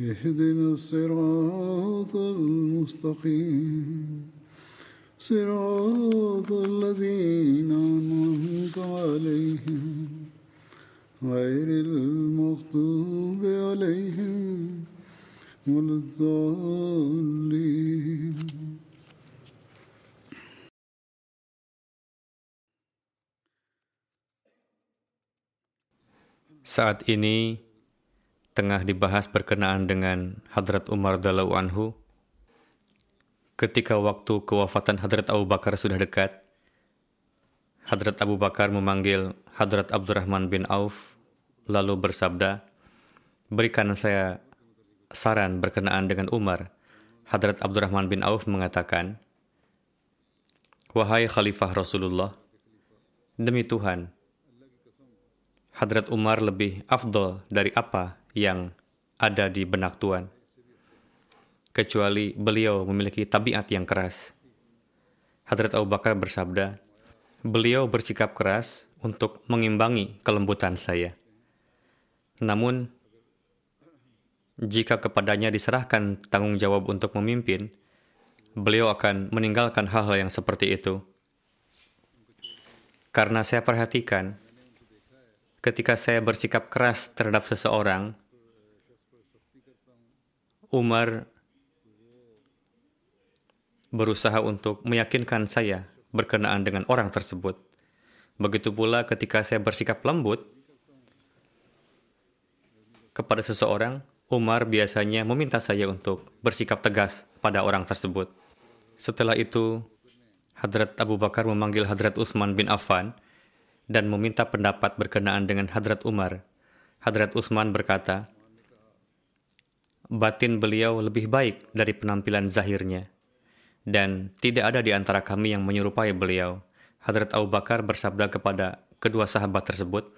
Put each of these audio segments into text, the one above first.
اهدنا الصراط المستقيم. صراط الذين أنعمت عليهم. غير المغضوب عليهم ولا الضالين. Saat ini tengah dibahas berkenaan dengan Hadrat Umar Dalau Anhu. Ketika waktu kewafatan Hadrat Abu Bakar sudah dekat, Hadrat Abu Bakar memanggil Hadrat Abdurrahman bin Auf, lalu bersabda, Berikan saya saran berkenaan dengan Umar. Hadrat Abdurrahman bin Auf mengatakan, Wahai Khalifah Rasulullah, demi Tuhan, Hadrat Umar lebih afdol dari apa yang ada di benak Tuhan. Kecuali beliau memiliki tabiat yang keras. Hadrat Abu Bakar bersabda, beliau bersikap keras untuk mengimbangi kelembutan saya. Namun, jika kepadanya diserahkan tanggung jawab untuk memimpin, beliau akan meninggalkan hal-hal yang seperti itu. Karena saya perhatikan, ketika saya bersikap keras terhadap seseorang, Umar berusaha untuk meyakinkan saya berkenaan dengan orang tersebut. Begitu pula ketika saya bersikap lembut kepada seseorang, Umar biasanya meminta saya untuk bersikap tegas pada orang tersebut. Setelah itu, Hadrat Abu Bakar memanggil Hadrat Utsman bin Affan dan meminta pendapat berkenaan dengan Hadrat Umar. Hadrat Utsman berkata, batin beliau lebih baik dari penampilan zahirnya. Dan tidak ada di antara kami yang menyerupai beliau. Hadrat Abu Bakar bersabda kepada kedua sahabat tersebut,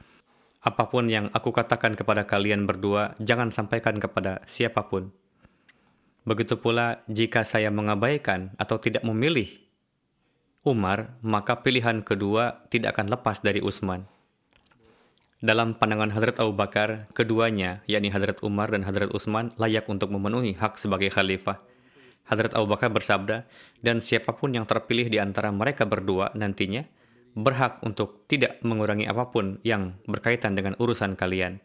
Apa pun yang aku katakan kepada kalian berdua, jangan sampaikan kepada siapa pun. Begitu pula jika saya mengabaikan atau tidak memilih Umar, maka pilihan kedua tidak akan lepas dari Utsman. Dalam pandangan Hadrat Abu Bakar, keduanya, yakni Hadrat Umar dan Hadrat Utsman, layak untuk memenuhi hak sebagai khalifah. Hadrat Abu Bakar bersabda, dan siapa pun yang terpilih di antara mereka berdua nantinya, berhak untuk tidak mengurangi apa pun yang berkaitan dengan urusan kalian.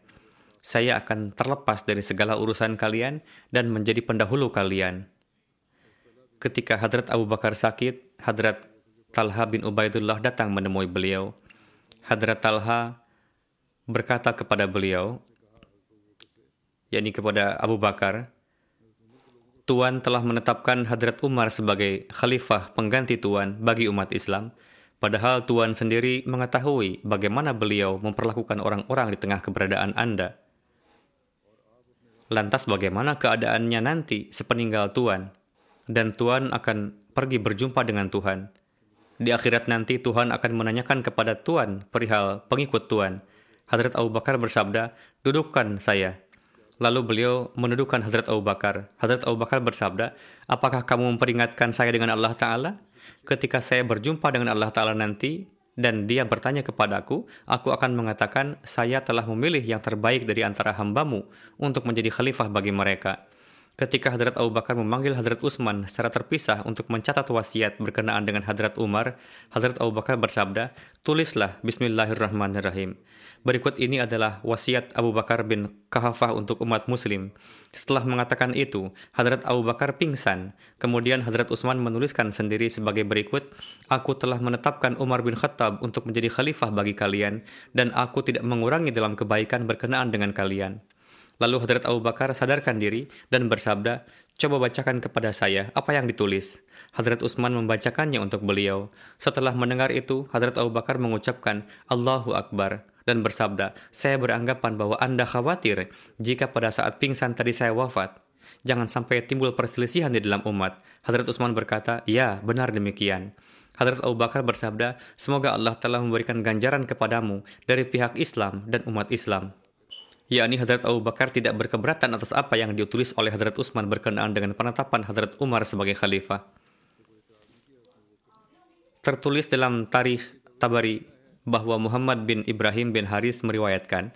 Saya akan terlepas dari segala urusan kalian dan menjadi pendahulu kalian. Ketika Hadrat Abu Bakar sakit, Hadrat Talha bin Ubaidullah datang menemui beliau. Hadrat Talha berkata kepada beliau, yakni kepada Abu Bakar, Tuan telah menetapkan Hadrat Umar sebagai khalifah pengganti Tuan bagi umat Islam, padahal Tuan sendiri mengetahui bagaimana beliau memperlakukan orang-orang di tengah keberadaan Anda. Lantas bagaimana keadaannya nanti sepeninggal Tuan? Dan Tuan akan pergi berjumpa dengan Tuhan. Di akhirat nanti Tuhan akan menanyakan kepada Tuan perihal pengikut Tuan. Hadrat Abu Bakar bersabda, dudukkan saya. Lalu beliau menundukkan Hadrat Abu Bakar. Hadrat Abu Bakar bersabda, apakah kamu memperingatkan saya dengan Allah Ta'ala? Ketika saya berjumpa dengan Allah Ta'ala nanti, dan dia bertanya kepadaku, aku akan mengatakan, saya telah memilih yang terbaik dari antara hambamu untuk menjadi khalifah bagi mereka. Ketika Hadrat Abu Bakar memanggil Hadrat Utsman secara terpisah untuk mencatat wasiat berkenaan dengan Hadrat Umar, Hadrat Abu Bakar bersabda, "Tulislah Bismillahirrahmanirrahim." Berikut ini adalah wasiat Abu Bakar bin Kahafah untuk umat muslim. Setelah mengatakan itu, Hadrat Abu Bakar pingsan. Kemudian Hadrat Utsman menuliskan sendiri sebagai berikut, Aku telah menetapkan Umar bin Khattab untuk menjadi khalifah bagi kalian, dan aku tidak mengurangi dalam kebaikan berkenaan dengan kalian. Lalu Hadrat Abu Bakar sadarkan diri dan bersabda, coba bacakan kepada saya apa yang ditulis. Hadrat Utsman membacakannya untuk beliau. Setelah mendengar itu, Hadrat Abu Bakar mengucapkan, Allahu Akbar, dan bersabda, saya beranggapan bahwa Anda khawatir jika pada saat pingsan tadi saya wafat. Jangan sampai timbul perselisihan di dalam umat. Hadrat Utsman berkata, ya benar demikian. Hadrat Abu Bakar bersabda, semoga Allah telah memberikan ganjaran kepadamu dari pihak Islam dan umat Islam yakni Hadrat Abu Bakar tidak berkeberatan atas apa yang ditulis oleh Hadrat Utsman berkenaan dengan penetapan Hadrat Umar sebagai khalifah. Tertulis dalam tarikh Tabari bahwa Muhammad bin Ibrahim bin Haris meriwayatkan,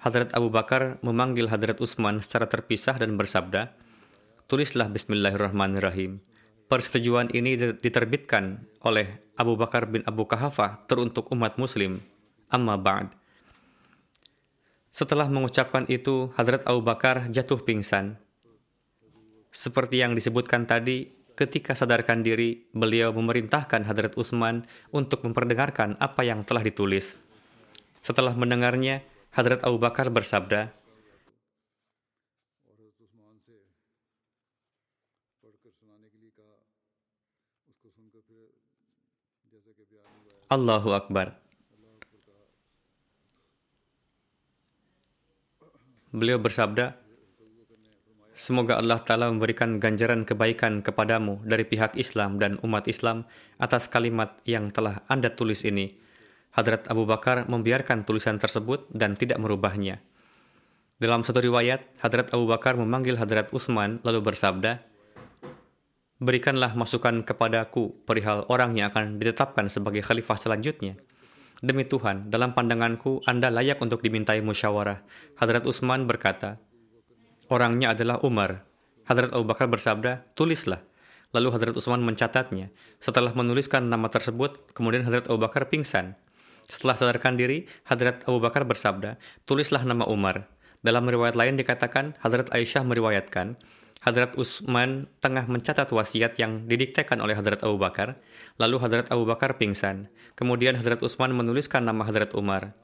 Hadrat Abu Bakar memanggil Hadrat Utsman secara terpisah dan bersabda, Tulislah Bismillahirrahmanirrahim. Persetujuan ini diterbitkan oleh Abu Bakar bin Abu Kahafah teruntuk umat muslim. Amma ba'd. Setelah mengucapkan itu, Hadrat Abu Bakar jatuh pingsan. Seperti yang disebutkan tadi, ketika sadarkan diri, beliau memerintahkan Hadrat Utsman untuk memperdengarkan apa yang telah ditulis. Setelah mendengarnya, Hadrat Abu Bakar bersabda, Allahu Akbar. Beliau bersabda, Semoga Allah Ta'ala memberikan ganjaran kebaikan kepadamu dari pihak Islam dan umat Islam atas kalimat yang telah Anda tulis ini. Hadrat Abu Bakar membiarkan tulisan tersebut dan tidak merubahnya. Dalam satu riwayat, Hadrat Abu Bakar memanggil Hadrat Utsman lalu bersabda, Berikanlah masukan kepadaku perihal orang yang akan ditetapkan sebagai khalifah selanjutnya. Demi Tuhan, dalam pandanganku, Anda layak untuk dimintai musyawarah. Hadrat Utsman berkata, orangnya adalah Umar. Hadrat Abu Bakar bersabda, tulislah. Lalu Hadrat Utsman mencatatnya. Setelah menuliskan nama tersebut, kemudian Hadrat Abu Bakar pingsan. Setelah sadarkan diri, Hadrat Abu Bakar bersabda, tulislah nama Umar. Dalam riwayat lain dikatakan, Hadrat Aisyah meriwayatkan, Hadrat Utsman tengah mencatat wasiat yang didiktekan oleh Hadrat Abu Bakar, lalu Hadrat Abu Bakar pingsan. Kemudian Hadrat Utsman menuliskan nama Hadrat Umar.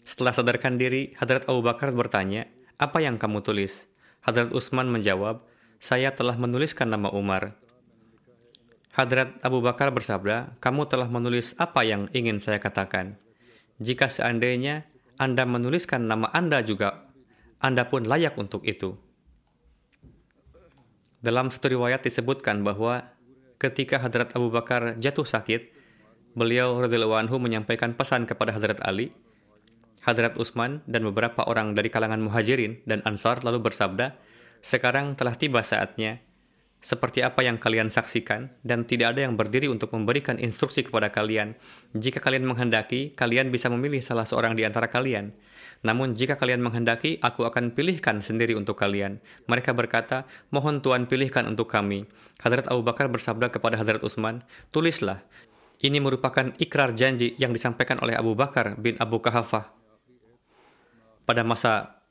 Setelah sadarkan diri, Hadrat Abu Bakar bertanya, apa yang kamu tulis? Hadrat Utsman menjawab, saya telah menuliskan nama Umar. Hadrat Abu Bakar bersabda, kamu telah menulis apa yang ingin saya katakan. Jika seandainya Anda menuliskan nama Anda juga, Anda pun layak untuk itu. Dalam satu riwayat disebutkan bahwa ketika Hadrat Abu Bakar jatuh sakit, beliau radhiyallahu anhu menyampaikan pesan kepada Hadrat Ali, Hadrat Utsman dan beberapa orang dari kalangan Muhajirin dan Ansar lalu bersabda, "Sekarang telah tiba saatnya seperti apa yang kalian saksikan, dan tidak ada yang berdiri untuk memberikan instruksi kepada kalian. Jika kalian menghendaki, kalian bisa memilih salah seorang di antara kalian. Namun jika kalian menghendaki, aku akan pilihkan sendiri untuk kalian. Mereka berkata, mohon Tuhan pilihkan untuk kami. Hadrat Abu Bakar bersabda kepada Hadrat Utsman, tulislah. Ini merupakan ikrar janji yang disampaikan oleh Abu Bakar bin Abu Kahafah pada masa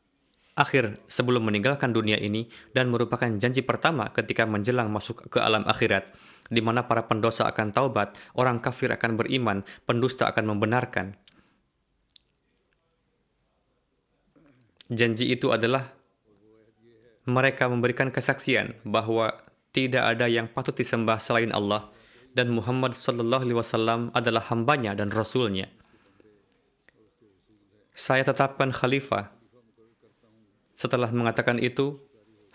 akhir sebelum meninggalkan dunia ini dan merupakan janji pertama ketika menjelang masuk ke alam akhirat di mana para pendosa akan taubat, orang kafir akan beriman, pendusta akan membenarkan. Janji itu adalah mereka memberikan kesaksian bahwa tidak ada yang patut disembah selain Allah dan Muhammad sallallahu alaihi wasallam adalah hambanya dan rasulnya. Saya tetapkan khalifah setelah mengatakan itu,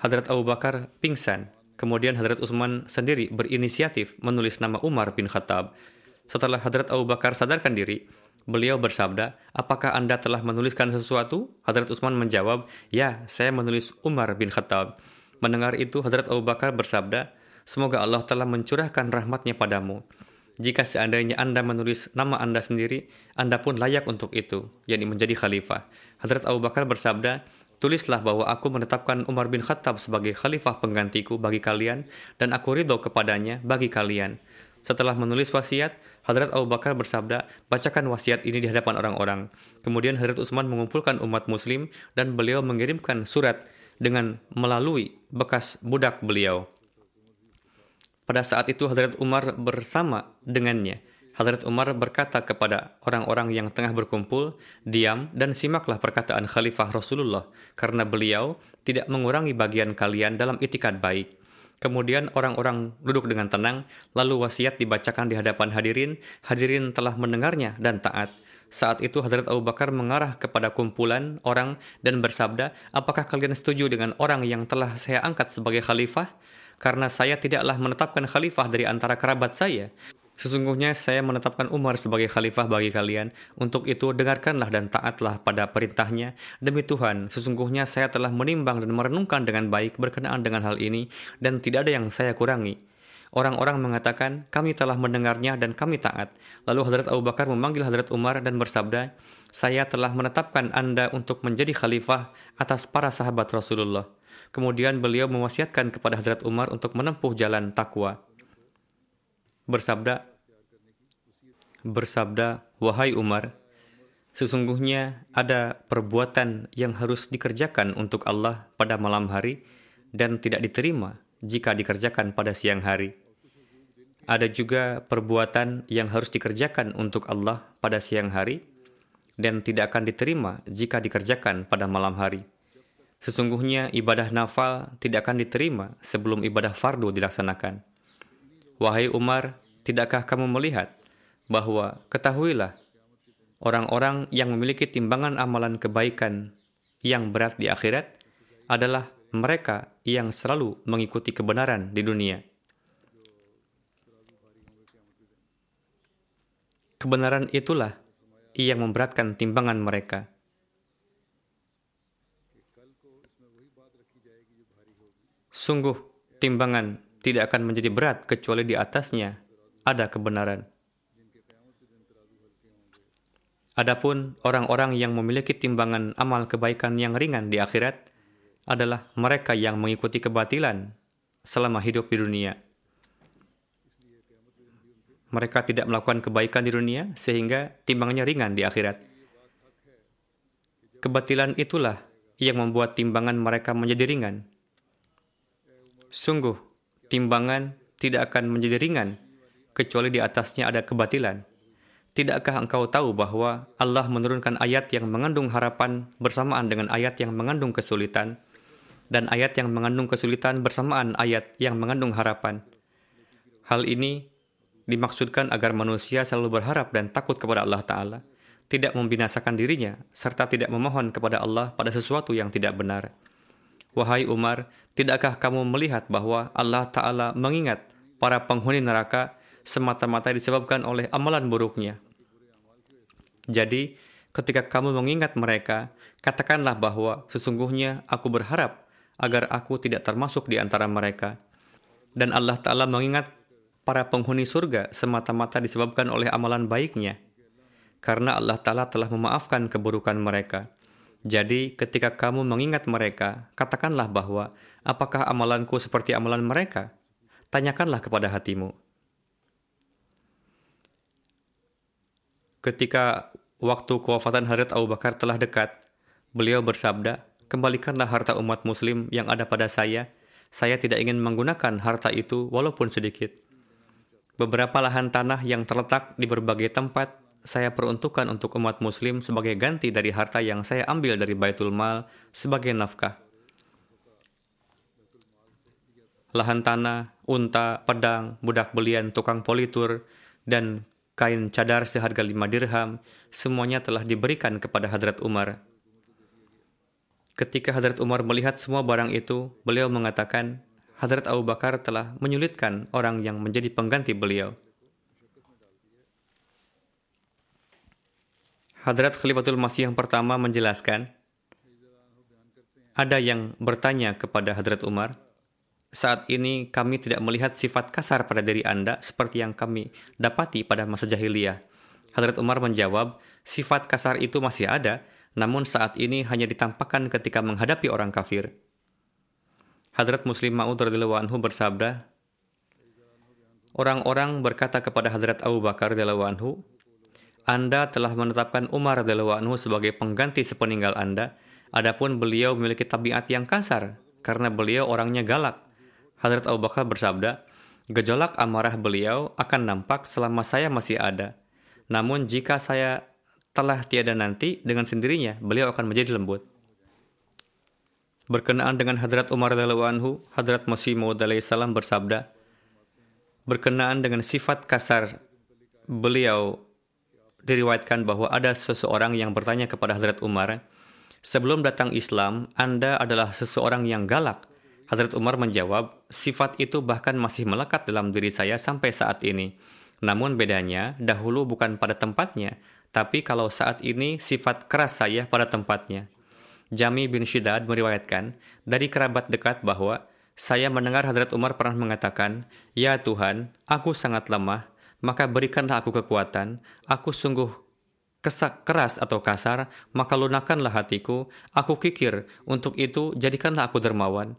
Hadrat Abu Bakar pingsan. Kemudian Hadrat Utsman sendiri berinisiatif menulis nama Umar bin Khattab. Setelah Hadrat Abu Bakar sadarkan diri, beliau bersabda, apakah Anda telah menuliskan sesuatu? Hadrat Utsman menjawab, ya, saya menulis Umar bin Khattab. Mendengar itu, Hadrat Abu Bakar bersabda, semoga Allah telah mencurahkan rahmatnya padamu. Jika seandainya Anda menulis nama Anda sendiri, Anda pun layak untuk itu, yakni menjadi khalifah. Hadrat Abu Bakar bersabda, Tulislah bahwa aku menetapkan Umar bin Khattab sebagai khalifah penggantiku bagi kalian dan aku ridho kepadanya bagi kalian. Setelah menulis wasiat, Hadrat Abu Bakar bersabda, bacakan wasiat ini di hadapan orang-orang. Kemudian Hadrat Utsman mengumpulkan umat muslim dan beliau mengirimkan surat dengan melalui bekas budak beliau. Pada saat itu Hadrat Umar bersama dengannya. Hadrat Umar berkata kepada orang-orang yang tengah berkumpul, diam dan simaklah perkataan Khalifah Rasulullah, karena beliau tidak mengurangi bagian kalian dalam itikat baik. Kemudian orang-orang duduk dengan tenang, lalu wasiat dibacakan di hadapan hadirin, hadirin telah mendengarnya dan taat. Saat itu Hadrat Abu Bakar mengarah kepada kumpulan orang dan bersabda, apakah kalian setuju dengan orang yang telah saya angkat sebagai khalifah? Karena saya tidaklah menetapkan khalifah dari antara kerabat saya. Sesungguhnya saya menetapkan Umar sebagai khalifah bagi kalian. Untuk itu dengarkanlah dan taatlah pada perintahnya. Demi Tuhan, sesungguhnya saya telah menimbang dan merenungkan dengan baik berkenaan dengan hal ini dan tidak ada yang saya kurangi. Orang-orang mengatakan, kami telah mendengarnya dan kami taat. Lalu Hadrat Abu Bakar memanggil Hadrat Umar dan bersabda, saya telah menetapkan Anda untuk menjadi khalifah atas para sahabat Rasulullah. Kemudian beliau mewasiatkan kepada Hadrat Umar untuk menempuh jalan takwa bersabda, bersabda, Wahai Umar, sesungguhnya ada perbuatan yang harus dikerjakan untuk Allah pada malam hari dan tidak diterima jika dikerjakan pada siang hari. Ada juga perbuatan yang harus dikerjakan untuk Allah pada siang hari dan tidak akan diterima jika dikerjakan pada malam hari. Sesungguhnya ibadah nafal tidak akan diterima sebelum ibadah fardu dilaksanakan. Wahai Umar, tidakkah kamu melihat bahwa ketahuilah orang-orang yang memiliki timbangan amalan kebaikan yang berat di akhirat adalah mereka yang selalu mengikuti kebenaran di dunia. Kebenaran itulah yang memberatkan timbangan mereka. Sungguh, timbangan tidak akan menjadi berat kecuali di atasnya ada kebenaran. Adapun orang-orang yang memiliki timbangan amal kebaikan yang ringan di akhirat adalah mereka yang mengikuti kebatilan selama hidup di dunia. Mereka tidak melakukan kebaikan di dunia sehingga timbangannya ringan di akhirat. Kebatilan itulah yang membuat timbangan mereka menjadi ringan. Sungguh, timbangan tidak akan menjadi ringan kecuali di atasnya ada kebatilan. Tidakkah engkau tahu bahwa Allah menurunkan ayat yang mengandung harapan bersamaan dengan ayat yang mengandung kesulitan, dan ayat yang mengandung kesulitan bersamaan ayat yang mengandung harapan? Hal ini dimaksudkan agar manusia selalu berharap dan takut kepada Allah Ta'ala, tidak membinasakan dirinya, serta tidak memohon kepada Allah pada sesuatu yang tidak benar. Wahai Umar, tidakkah kamu melihat bahwa Allah Ta'ala mengingat para penghuni neraka semata-mata disebabkan oleh amalan buruknya? Jadi, ketika kamu mengingat mereka, katakanlah bahwa sesungguhnya aku berharap agar aku tidak termasuk di antara mereka. Dan Allah Ta'ala mengingat para penghuni surga semata-mata disebabkan oleh amalan baiknya. Karena Allah Ta'ala telah memaafkan keburukan mereka. Jadi, ketika kamu mengingat mereka, katakanlah bahwa apakah amalanku seperti amalan mereka? Tanyakanlah kepada hatimu. Ketika waktu kewafatan Hadrat Abu Bakar telah dekat, beliau bersabda, "Kembalikanlah harta umat muslim yang ada pada saya. Saya tidak ingin menggunakan harta itu walaupun sedikit." Beberapa lahan tanah yang terletak di berbagai tempat saya peruntukkan untuk umat muslim sebagai ganti dari harta yang saya ambil dari Baitul Mal sebagai nafkah. Lahan tanah, unta, pedang, budak belian, tukang politur, dan kain cadar seharga lima dirham, semuanya telah diberikan kepada Hadrat Umar. Ketika Hadrat Umar melihat semua barang itu, beliau mengatakan, Hadrat Abu Bakar telah menyulitkan orang yang menjadi pengganti beliau. Hadrat Khalifatul Masih yang pertama menjelaskan, ada yang bertanya kepada Hadrat Umar, saat ini kami tidak melihat sifat kasar pada diri Anda seperti yang kami dapati pada masa jahiliyah. Hadrat Umar menjawab, sifat kasar itu masih ada, namun saat ini hanya ditampakkan ketika menghadapi orang kafir. Hadrat Muslim Ma'ud radhiyallahu anhu bersabda, Orang-orang berkata kepada Hadrat Abu Bakar radhiyallahu anhu, Anda telah menetapkan Umar radhiyallahu anhu sebagai pengganti sepeninggal Anda, adapun beliau memiliki tabiat yang kasar karena beliau orangnya galak. Hadrat Abu Bakar bersabda, Gejolak amarah beliau akan nampak selama saya masih ada. Namun jika saya telah tiada nanti, dengan sendirinya beliau akan menjadi lembut. Berkenaan dengan Hadrat Umar radhiyallahu anhu, Hadrat Masih Maud salam bersabda, berkenaan dengan sifat kasar beliau diriwayatkan bahwa ada seseorang yang bertanya kepada Hadrat Umar, sebelum datang Islam, Anda adalah seseorang yang galak. Hadrat Umar menjawab, sifat itu bahkan masih melekat dalam diri saya sampai saat ini. Namun bedanya, dahulu bukan pada tempatnya, tapi kalau saat ini sifat keras saya pada tempatnya. Jami bin Shidad meriwayatkan dari kerabat dekat bahwa saya mendengar Hadrat Umar pernah mengatakan, Ya Tuhan, aku sangat lemah, maka berikanlah aku kekuatan. Aku sungguh kesak keras atau kasar, maka lunakanlah hatiku. Aku kikir, untuk itu jadikanlah aku dermawan.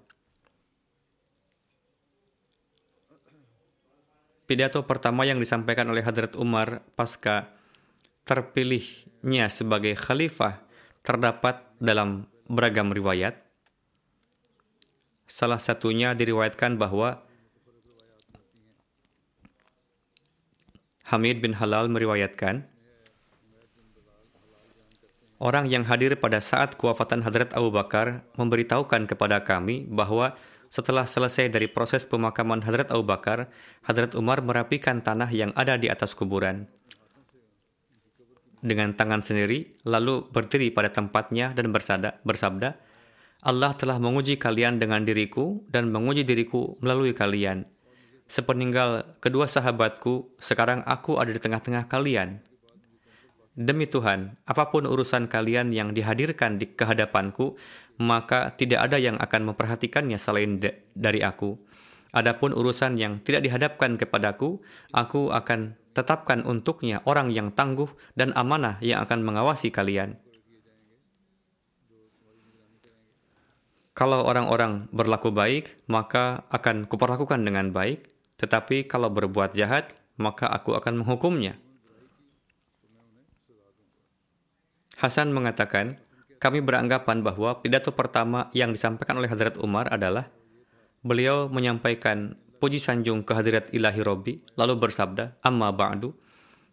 Pidato pertama yang disampaikan oleh Hadrat Umar pasca terpilihnya sebagai khalifah terdapat dalam beragam riwayat. Salah satunya diriwayatkan bahwa Hamid bin Halal meriwayatkan, Orang yang hadir pada saat kewafatan Hadrat Abu Bakar memberitahukan kepada kami bahwa setelah selesai dari proses pemakaman Hadrat Abu Bakar, Hadrat Umar merapikan tanah yang ada di atas kuburan. Dengan tangan sendiri, lalu berdiri pada tempatnya dan bersabda, bersabda Allah telah menguji kalian dengan diriku dan menguji diriku melalui kalian. Sepeninggal kedua sahabatku, sekarang aku ada di tengah-tengah kalian. Demi Tuhan, apa pun urusan kalian yang dihadirkan di kehadapanku, maka tidak ada yang akan memperhatikannya selain dari aku. Adapun urusan yang tidak dihadapkan kepadaku, aku akan tetapkan untuknya orang yang tangguh dan amanah yang akan mengawasi kalian. Kalau orang-orang berlaku baik, maka akan kuperlakukan dengan baik, tetapi kalau berbuat jahat, maka aku akan menghukumnya. Hasan mengatakan, kami beranggapan bahwa pidato pertama yang disampaikan oleh Hadrat Umar adalah beliau menyampaikan puji sanjung kehadirat ilahi Robi, lalu bersabda, Amma ba'du,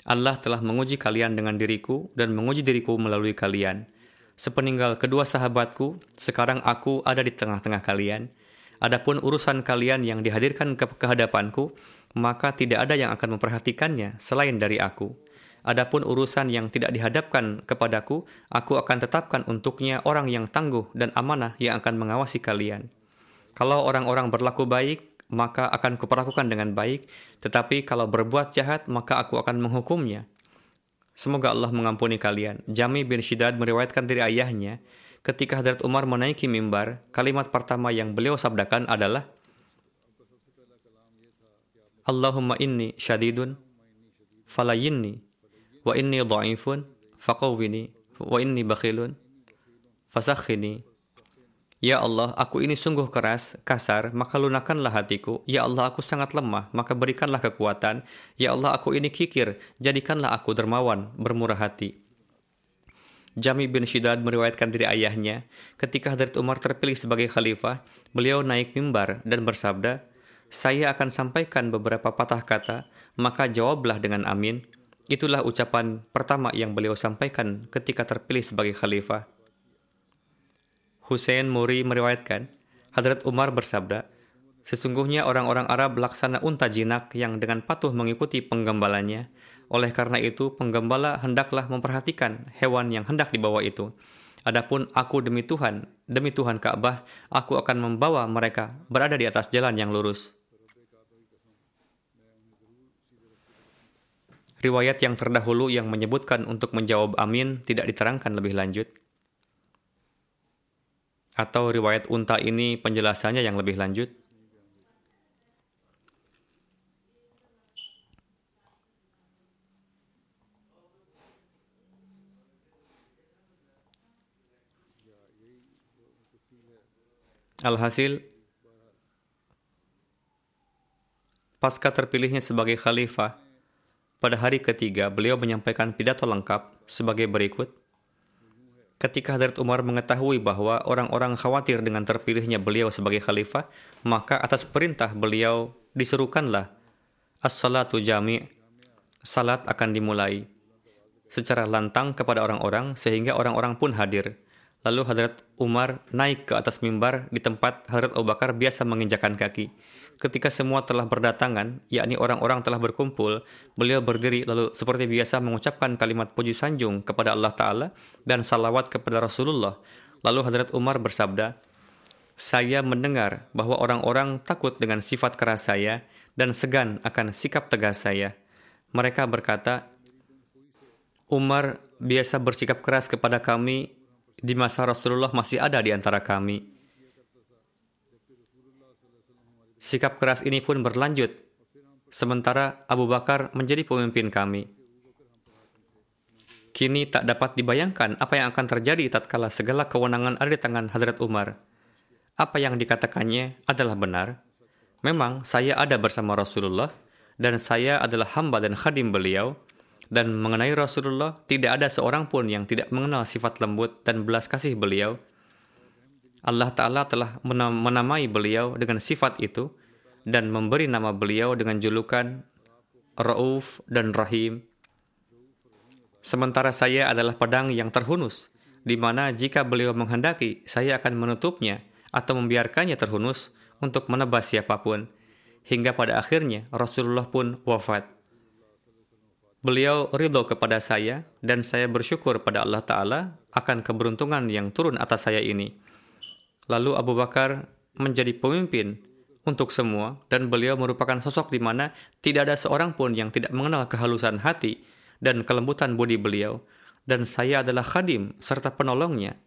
Allah telah menguji kalian dengan diriku dan menguji diriku melalui kalian. Sepeninggal kedua sahabatku, sekarang aku ada di tengah-tengah kalian. Adapun urusan kalian yang dihadirkan ke kehadapanku, maka tidak ada yang akan memperhatikannya selain dari aku. Adapun urusan yang tidak dihadapkan kepadaku, aku akan tetapkan untuknya orang yang tangguh dan amanah yang akan mengawasi kalian. Kalau orang-orang berlaku baik, maka akan kuperlakukan dengan baik, tetapi kalau berbuat jahat, maka aku akan menghukumnya. Semoga Allah mengampuni kalian. Jami bin Shidad meriwayatkan dari ayahnya, ketika Hadrat Umar menaiki mimbar, kalimat pertama yang beliau sabdakan adalah, Allahumma inni syadidun, falayinni, wa inni dha'ifun, faqawwini, wa inni bakhilun, fasakhini, Ya Allah, aku ini sungguh keras, kasar, maka lunakanlah hatiku. Ya Allah, aku sangat lemah, maka berikanlah kekuatan. Ya Allah, aku ini kikir, jadikanlah aku dermawan, bermurah hati. Jami bin Shidad meriwayatkan dari ayahnya, ketika Hadrat Umar terpilih sebagai khalifah, beliau naik mimbar dan bersabda, saya akan sampaikan beberapa patah kata, maka jawablah dengan amin. Itulah ucapan pertama yang beliau sampaikan ketika terpilih sebagai khalifah. Hussein Muri meriwayatkan, Hadrat Umar bersabda, Sesungguhnya orang-orang Arab laksana unta jinak yang dengan patuh mengikuti penggembalanya. Oleh karena itu, penggembala hendaklah memperhatikan hewan yang hendak dibawa itu. Adapun aku demi Tuhan, demi Tuhan Ka'bah, aku akan membawa mereka berada di atas jalan yang lurus. Riwayat yang terdahulu yang menyebutkan untuk menjawab amin tidak diterangkan lebih lanjut atau riwayat unta ini penjelasannya yang lebih lanjut? Alhasil, pasca terpilihnya sebagai khalifah, pada hari ketiga beliau menyampaikan pidato lengkap sebagai berikut. Ketika Hadrat Umar mengetahui bahwa orang-orang khawatir dengan terpilihnya beliau sebagai khalifah, maka atas perintah beliau diserukanlah as-salatu jami' salat akan dimulai secara lantang kepada orang-orang sehingga orang-orang pun hadir. Lalu Hadrat Umar naik ke atas mimbar di tempat Hadrat Abu Bakar biasa menginjakan kaki. Ketika semua telah berdatangan, yakni orang-orang telah berkumpul, beliau berdiri lalu seperti biasa mengucapkan kalimat puji sanjung kepada Allah Ta'ala dan salawat kepada Rasulullah. Lalu Hadrat Umar bersabda, Saya mendengar bahwa orang-orang takut dengan sifat keras saya dan segan akan sikap tegas saya. Mereka berkata, Umar biasa bersikap keras kepada kami di masa Rasulullah masih ada di antara kami. Sikap keras ini pun berlanjut, sementara Abu Bakar menjadi pemimpin kami. Kini tak dapat dibayangkan apa yang akan terjadi tatkala segala kewenangan ada di tangan Hadrat Umar. Apa yang dikatakannya adalah benar. Memang saya ada bersama Rasulullah dan saya adalah hamba dan khadim beliau dan mengenai Rasulullah, tidak ada seorang pun yang tidak mengenal sifat lembut dan belas kasih beliau. Allah Ta'ala telah menamai beliau dengan sifat itu dan memberi nama beliau dengan julukan Rauf dan Rahim. Sementara saya adalah pedang yang terhunus, di mana jika beliau menghendaki, saya akan menutupnya atau membiarkannya terhunus untuk menebas siapa pun. Hingga pada akhirnya Rasulullah pun wafat. Beliau ridho kepada saya dan saya bersyukur pada Allah Ta'ala akan keberuntungan yang turun atas saya ini. Lalu Abu Bakar menjadi pemimpin untuk semua dan beliau merupakan sosok di mana tidak ada seorang pun yang tidak mengenal kehalusan hati dan kelembutan budi beliau dan saya adalah khadim serta penolongnya.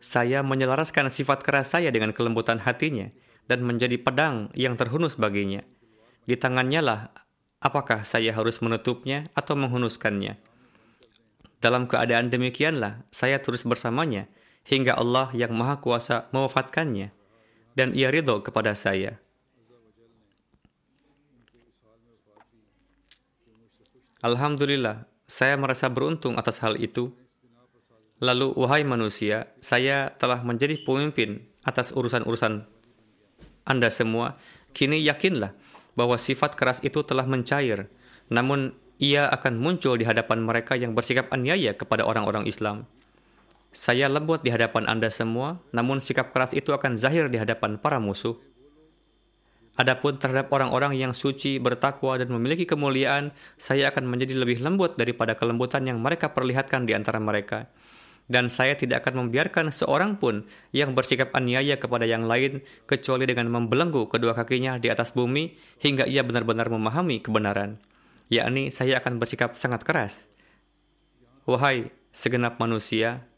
Saya menyelaraskan sifat keras saya dengan kelembutan hatinya dan menjadi pedang yang terhunus baginya. Di tangannya lah apakah saya harus menutupnya atau menghunuskannya? Dalam keadaan demikianlah, saya terus bersamanya hingga Allah yang Maha Kuasa mewafatkannya, dan ia ridho kepada saya. Alhamdulillah, saya merasa beruntung atas hal itu. Lalu, wahai manusia, saya telah menjadi pemimpin atas urusan-urusan Anda semua. Kini yakinlah bahwa sifat keras itu telah mencair, namun ia akan muncul di hadapan mereka yang bersikap aniaya kepada orang-orang Islam. Saya lembut di hadapan Anda semua, namun sikap keras itu akan zahir di hadapan para musuh. Adapun terhadap orang-orang yang suci, bertakwa, dan memiliki kemuliaan, saya akan menjadi lebih lembut daripada kelembutan yang mereka perlihatkan di antara mereka dan saya tidak akan membiarkan seorang pun yang bersikap aniaya kepada yang lain kecuali dengan membelenggu kedua kakinya di atas bumi hingga ia benar-benar memahami kebenaran. Yakni saya akan bersikap sangat keras. Wahai segenap manusia,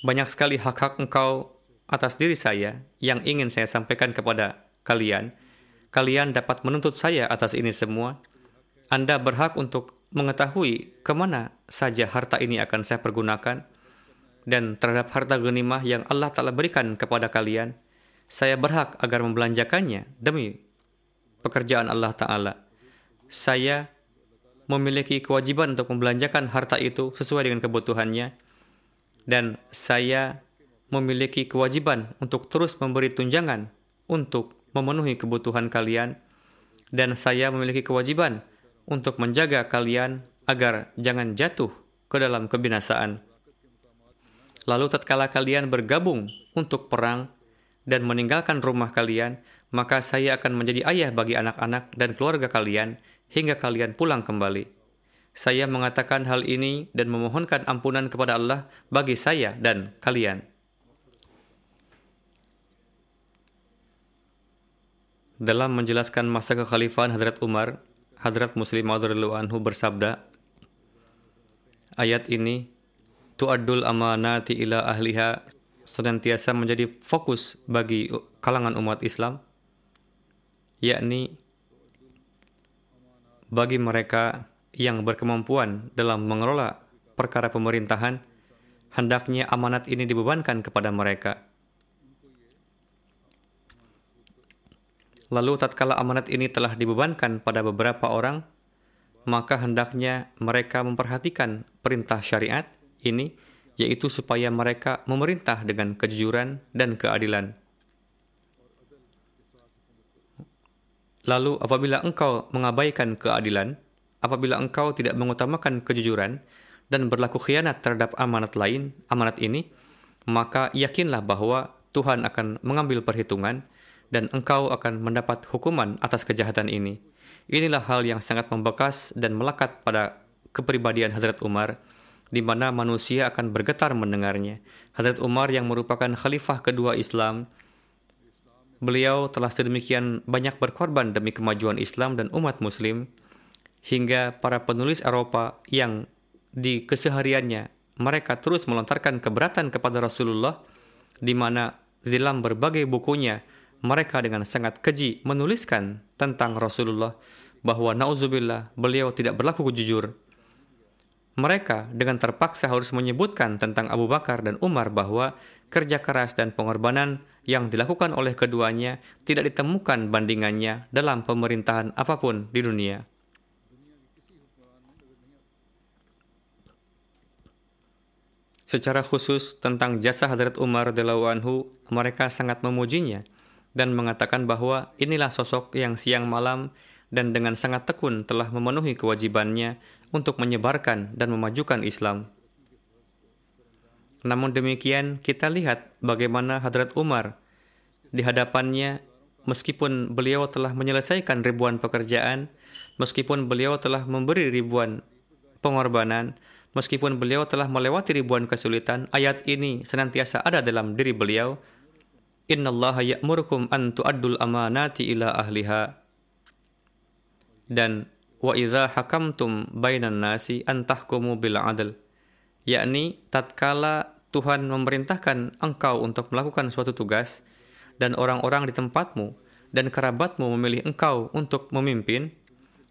banyak sekali hak-hak engkau atas diri saya yang ingin saya sampaikan kepada kalian. Kalian dapat menuntut saya atas ini semua. Anda berhak untuk mengetahui ke mana saja harta ini akan saya pergunakan. Dan terhadap harta genimah yang Allah Ta'ala berikan kepada kalian, saya berhak agar membelanjakannya demi pekerjaan Allah Ta'ala. Saya memiliki kewajiban untuk membelanjakan harta itu sesuai dengan kebutuhannya. Dan saya memiliki kewajiban untuk terus memberi tunjangan untuk memenuhi kebutuhan kalian. Dan saya memiliki kewajiban untuk menjaga kalian agar jangan jatuh ke dalam kebinasaan. Lalu tatkala kalian bergabung untuk perang dan meninggalkan rumah kalian, maka saya akan menjadi ayah bagi anak-anak dan keluarga kalian hingga kalian pulang kembali. Saya mengatakan hal ini dan memohonkan ampunan kepada Allah bagi saya dan kalian. Dalam menjelaskan masa kekhalifahan Hadrat Umar, Hadrat Muslim Maud anhu bersabda, ayat ini tu'addul amanati ila ahliha senantiasa menjadi fokus bagi kalangan umat Islam, yakni bagi mereka yang berkemampuan dalam mengelola perkara pemerintahan, hendaknya amanat ini dibebankan kepada mereka. Lalu tatkala amanat ini telah dibebankan pada beberapa orang, maka hendaknya mereka memperhatikan perintah syariat ini, yaitu supaya mereka memerintah dengan kejujuran dan keadilan. Lalu apabila engkau mengabaikan keadilan, apabila engkau tidak mengutamakan kejujuran dan berlaku khianat terhadap amanat lain, amanat ini, maka yakinlah bahwa Tuhan akan mengambil perhitungan dan engkau akan mendapat hukuman atas kejahatan ini. Inilah hal yang sangat membekas dan melekat pada kepribadian Hadrat Umar, di mana manusia akan bergetar mendengarnya. Hadrat Umar yang merupakan khalifah kedua Islam, beliau telah sedemikian banyak berkorban demi kemajuan Islam dan umat muslim, hingga para penulis Eropa yang di kesehariannya mereka terus melontarkan keberatan kepada Rasulullah, di mana dalam berbagai bukunya mereka dengan sangat keji menuliskan tentang Rasulullah bahwa nauzubillah beliau tidak berlaku jujur. Mereka dengan terpaksa harus menyebutkan tentang Abu Bakar dan Umar bahwa kerja keras dan pengorbanan yang dilakukan oleh keduanya tidak ditemukan bandingannya dalam pemerintahan apa pun di dunia. Secara khusus tentang jasa Hadrat Umar radhiyallahu anhu, mereka sangat memujinya dan mengatakan bahwa inilah sosok yang siang malam dan dengan sangat tekun telah memenuhi kewajibannya untuk menyebarkan dan memajukan Islam. Namun demikian, kita lihat bagaimana Hadrat Umar di hadapannya meskipun beliau telah menyelesaikan ribuan pekerjaan, meskipun beliau telah memberi ribuan pengorbanan, meskipun beliau telah melewati ribuan kesulitan, ayat ini senantiasa ada dalam diri beliau amanati ahliha dan wa hakamtum bainan nasi an tahkumu yakni tatkala Tuhan memerintahkan engkau untuk melakukan suatu tugas dan orang-orang di tempatmu dan kerabatmu memilih engkau untuk memimpin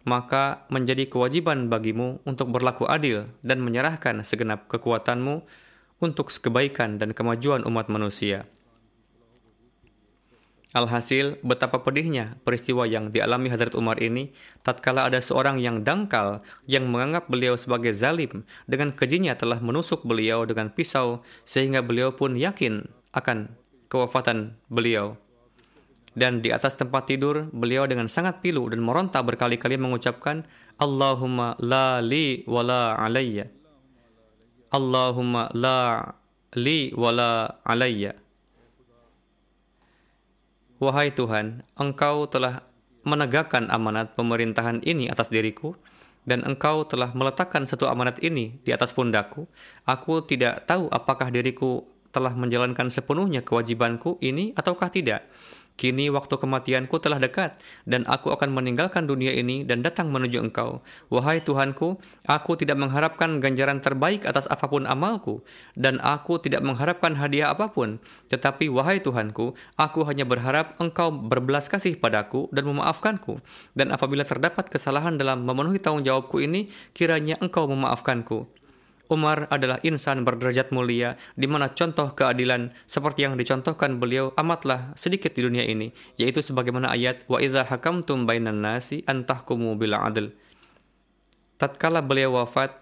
maka menjadi kewajiban bagimu untuk berlaku adil dan menyerahkan segenap kekuatanmu untuk kebaikan dan kemajuan umat manusia. Alhasil, betapa pedihnya peristiwa yang dialami Hadrat Umar ini tatkala ada seorang yang dangkal yang menganggap beliau sebagai zalim dengan kejinya telah menusuk beliau dengan pisau sehingga beliau pun yakin akan kewafatan beliau. Dan di atas tempat tidur, beliau dengan sangat pilu dan meronta berkali-kali mengucapkan Allahumma la li wa la alayya. Allahumma la li wa la alayya. Wahai Tuhan, Engkau telah menegakkan amanat pemerintahan ini atas diriku, dan Engkau telah meletakkan satu amanat ini di atas pundakku. Aku tidak tahu apakah diriku telah menjalankan sepenuhnya kewajibanku ini ataukah tidak. Kini waktu kematianku telah dekat, dan aku akan meninggalkan dunia ini dan datang menuju engkau. Wahai Tuhanku, aku tidak mengharapkan ganjaran terbaik atas apa pun amalku, dan aku tidak mengharapkan hadiah apa pun. Tetapi wahai Tuhanku, aku hanya berharap engkau berbelas kasih padaku dan memaafkanku. Dan apabila terdapat kesalahan dalam memenuhi tanggung jawabku ini, kiranya engkau memaafkanku. Umar adalah insan berderajat mulia, di mana contoh keadilan seperti yang dicontohkan beliau amatlah sedikit di dunia ini, yaitu sebagaimana ayat wa idza hakamtum bainan nasi antahkumu bil adl. Tatkala beliau wafat,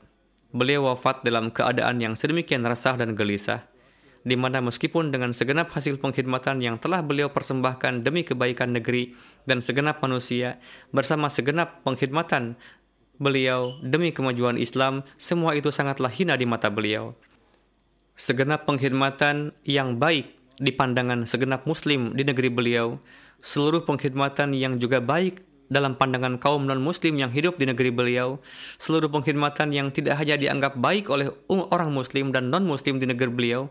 beliau wafat dalam keadaan yang sedemikian resah dan gelisah, di mana meskipun dengan segenap hasil pengkhidmatan yang telah beliau persembahkan demi kebaikan negeri dan segenap manusia, bersama segenap pengkhidmatan beliau demi kemajuan Islam, semua itu sangatlah hina di mata beliau. Segenap pengkhidmatan yang baik di pandangan segenap muslim di negeri beliau, seluruh pengkhidmatan yang juga baik dalam pandangan kaum non-muslim yang hidup di negeri beliau, seluruh pengkhidmatan yang tidak hanya dianggap baik oleh orang muslim dan non-muslim di negeri beliau,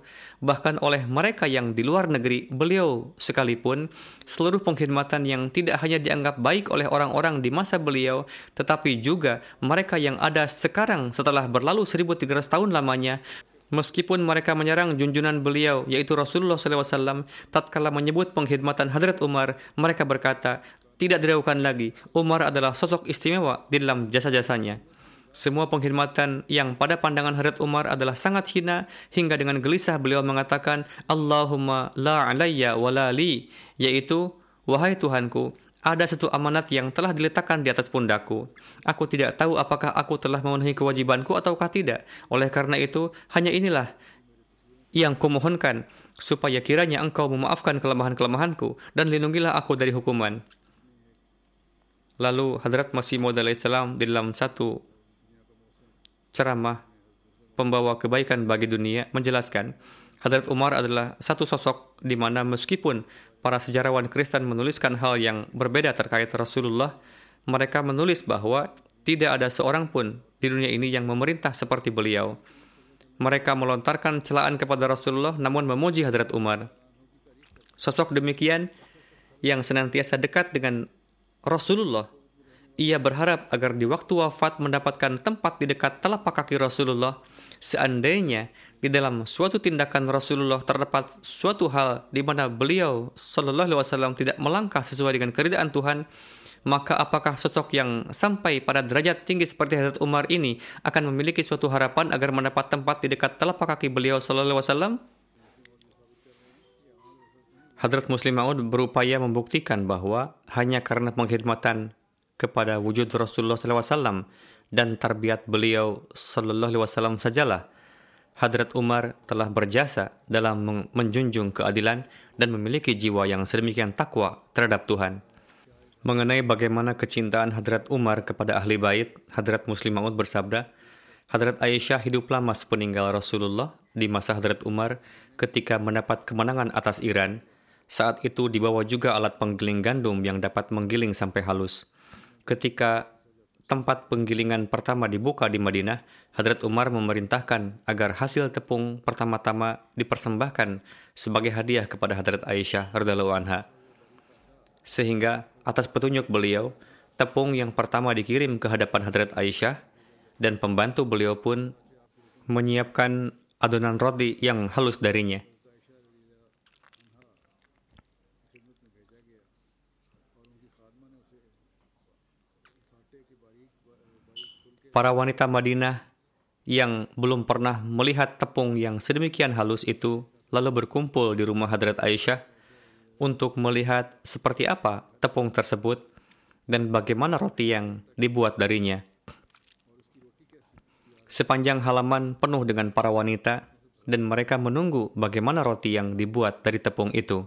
bahkan oleh mereka yang di luar negeri beliau sekalipun, seluruh pengkhidmatan yang tidak hanya dianggap baik oleh orang-orang di masa beliau, tetapi juga mereka yang ada sekarang setelah berlalu 1300 tahun lamanya, Meskipun mereka menyerang junjunan beliau, yaitu Rasulullah SAW, tatkala menyebut pengkhidmatan Hadrat Umar, mereka berkata, tidak diragukan lagi, Umar adalah sosok istimewa di dalam jasa-jasanya. Semua pengkhidmatan yang pada pandangan Hadrat Umar adalah sangat hina hingga dengan gelisah beliau mengatakan Allahumma la alayya wa la li yaitu wahai Tuhanku ada satu amanat yang telah diletakkan di atas pundakku. Aku tidak tahu apakah aku telah memenuhi kewajibanku ataukah tidak. Oleh karena itu, hanya inilah yang kumohonkan supaya kiranya engkau memaafkan kelemahan-kelemahanku dan lindungilah aku dari hukuman. Lalu Hadrat Masih Maud salam di dalam satu ceramah pembawa kebaikan bagi dunia menjelaskan Hadrat Umar adalah satu sosok di mana meskipun para sejarawan Kristen menuliskan hal yang berbeda terkait Rasulullah, mereka menulis bahwa tidak ada seorang pun di dunia ini yang memerintah seperti beliau. Mereka melontarkan celaan kepada Rasulullah namun memuji Hadrat Umar. Sosok demikian yang senantiasa dekat dengan Rasulullah ia berharap agar di waktu wafat mendapatkan tempat di dekat telapak kaki Rasulullah. Seandainya di dalam suatu tindakan Rasulullah terdapat suatu hal di mana beliau Shallallahu Alaihi Wasallam tidak melangkah sesuai dengan keridaan Tuhan, maka apakah sosok yang sampai pada derajat tinggi seperti Hadrat Umar ini akan memiliki suatu harapan agar mendapat tempat di dekat telapak kaki beliau Shallallahu Alaihi Wasallam? Hadrat Muslim Maud berupaya membuktikan bahwa hanya karena pengkhidmatan kepada wujud Rasulullah SAW dan tarbiat beliau Sallallahu Alaihi Wasallam sajalah Hadrat Umar telah berjasa dalam menjunjung keadilan dan memiliki jiwa yang sedemikian takwa terhadap Tuhan. Mengenai bagaimana kecintaan Hadrat Umar kepada ahli bait, Hadrat Muslim Maud bersabda, Hadrat Aisyah hidup lama sepeninggal Rasulullah di masa Hadrat Umar ketika mendapat kemenangan atas Iran. Saat itu dibawa juga alat penggiling gandum yang dapat menggiling sampai halus. Ketika tempat penggilingan pertama dibuka di Madinah, Hadrat Umar memerintahkan agar hasil tepung pertama-tama dipersembahkan sebagai hadiah kepada Hadrat Aisyah radhiallahu anha. Sehingga atas petunjuk beliau, tepung yang pertama dikirim ke hadapan Hadrat Aisyah dan pembantu beliau pun menyiapkan adonan roti yang halus darinya. Para wanita Madinah yang belum pernah melihat tepung yang sedemikian halus itu lalu berkumpul di rumah Hadrat Aisyah untuk melihat seperti apa tepung tersebut dan bagaimana roti yang dibuat darinya. Sepanjang halaman penuh dengan para wanita dan mereka menunggu bagaimana roti yang dibuat dari tepung itu.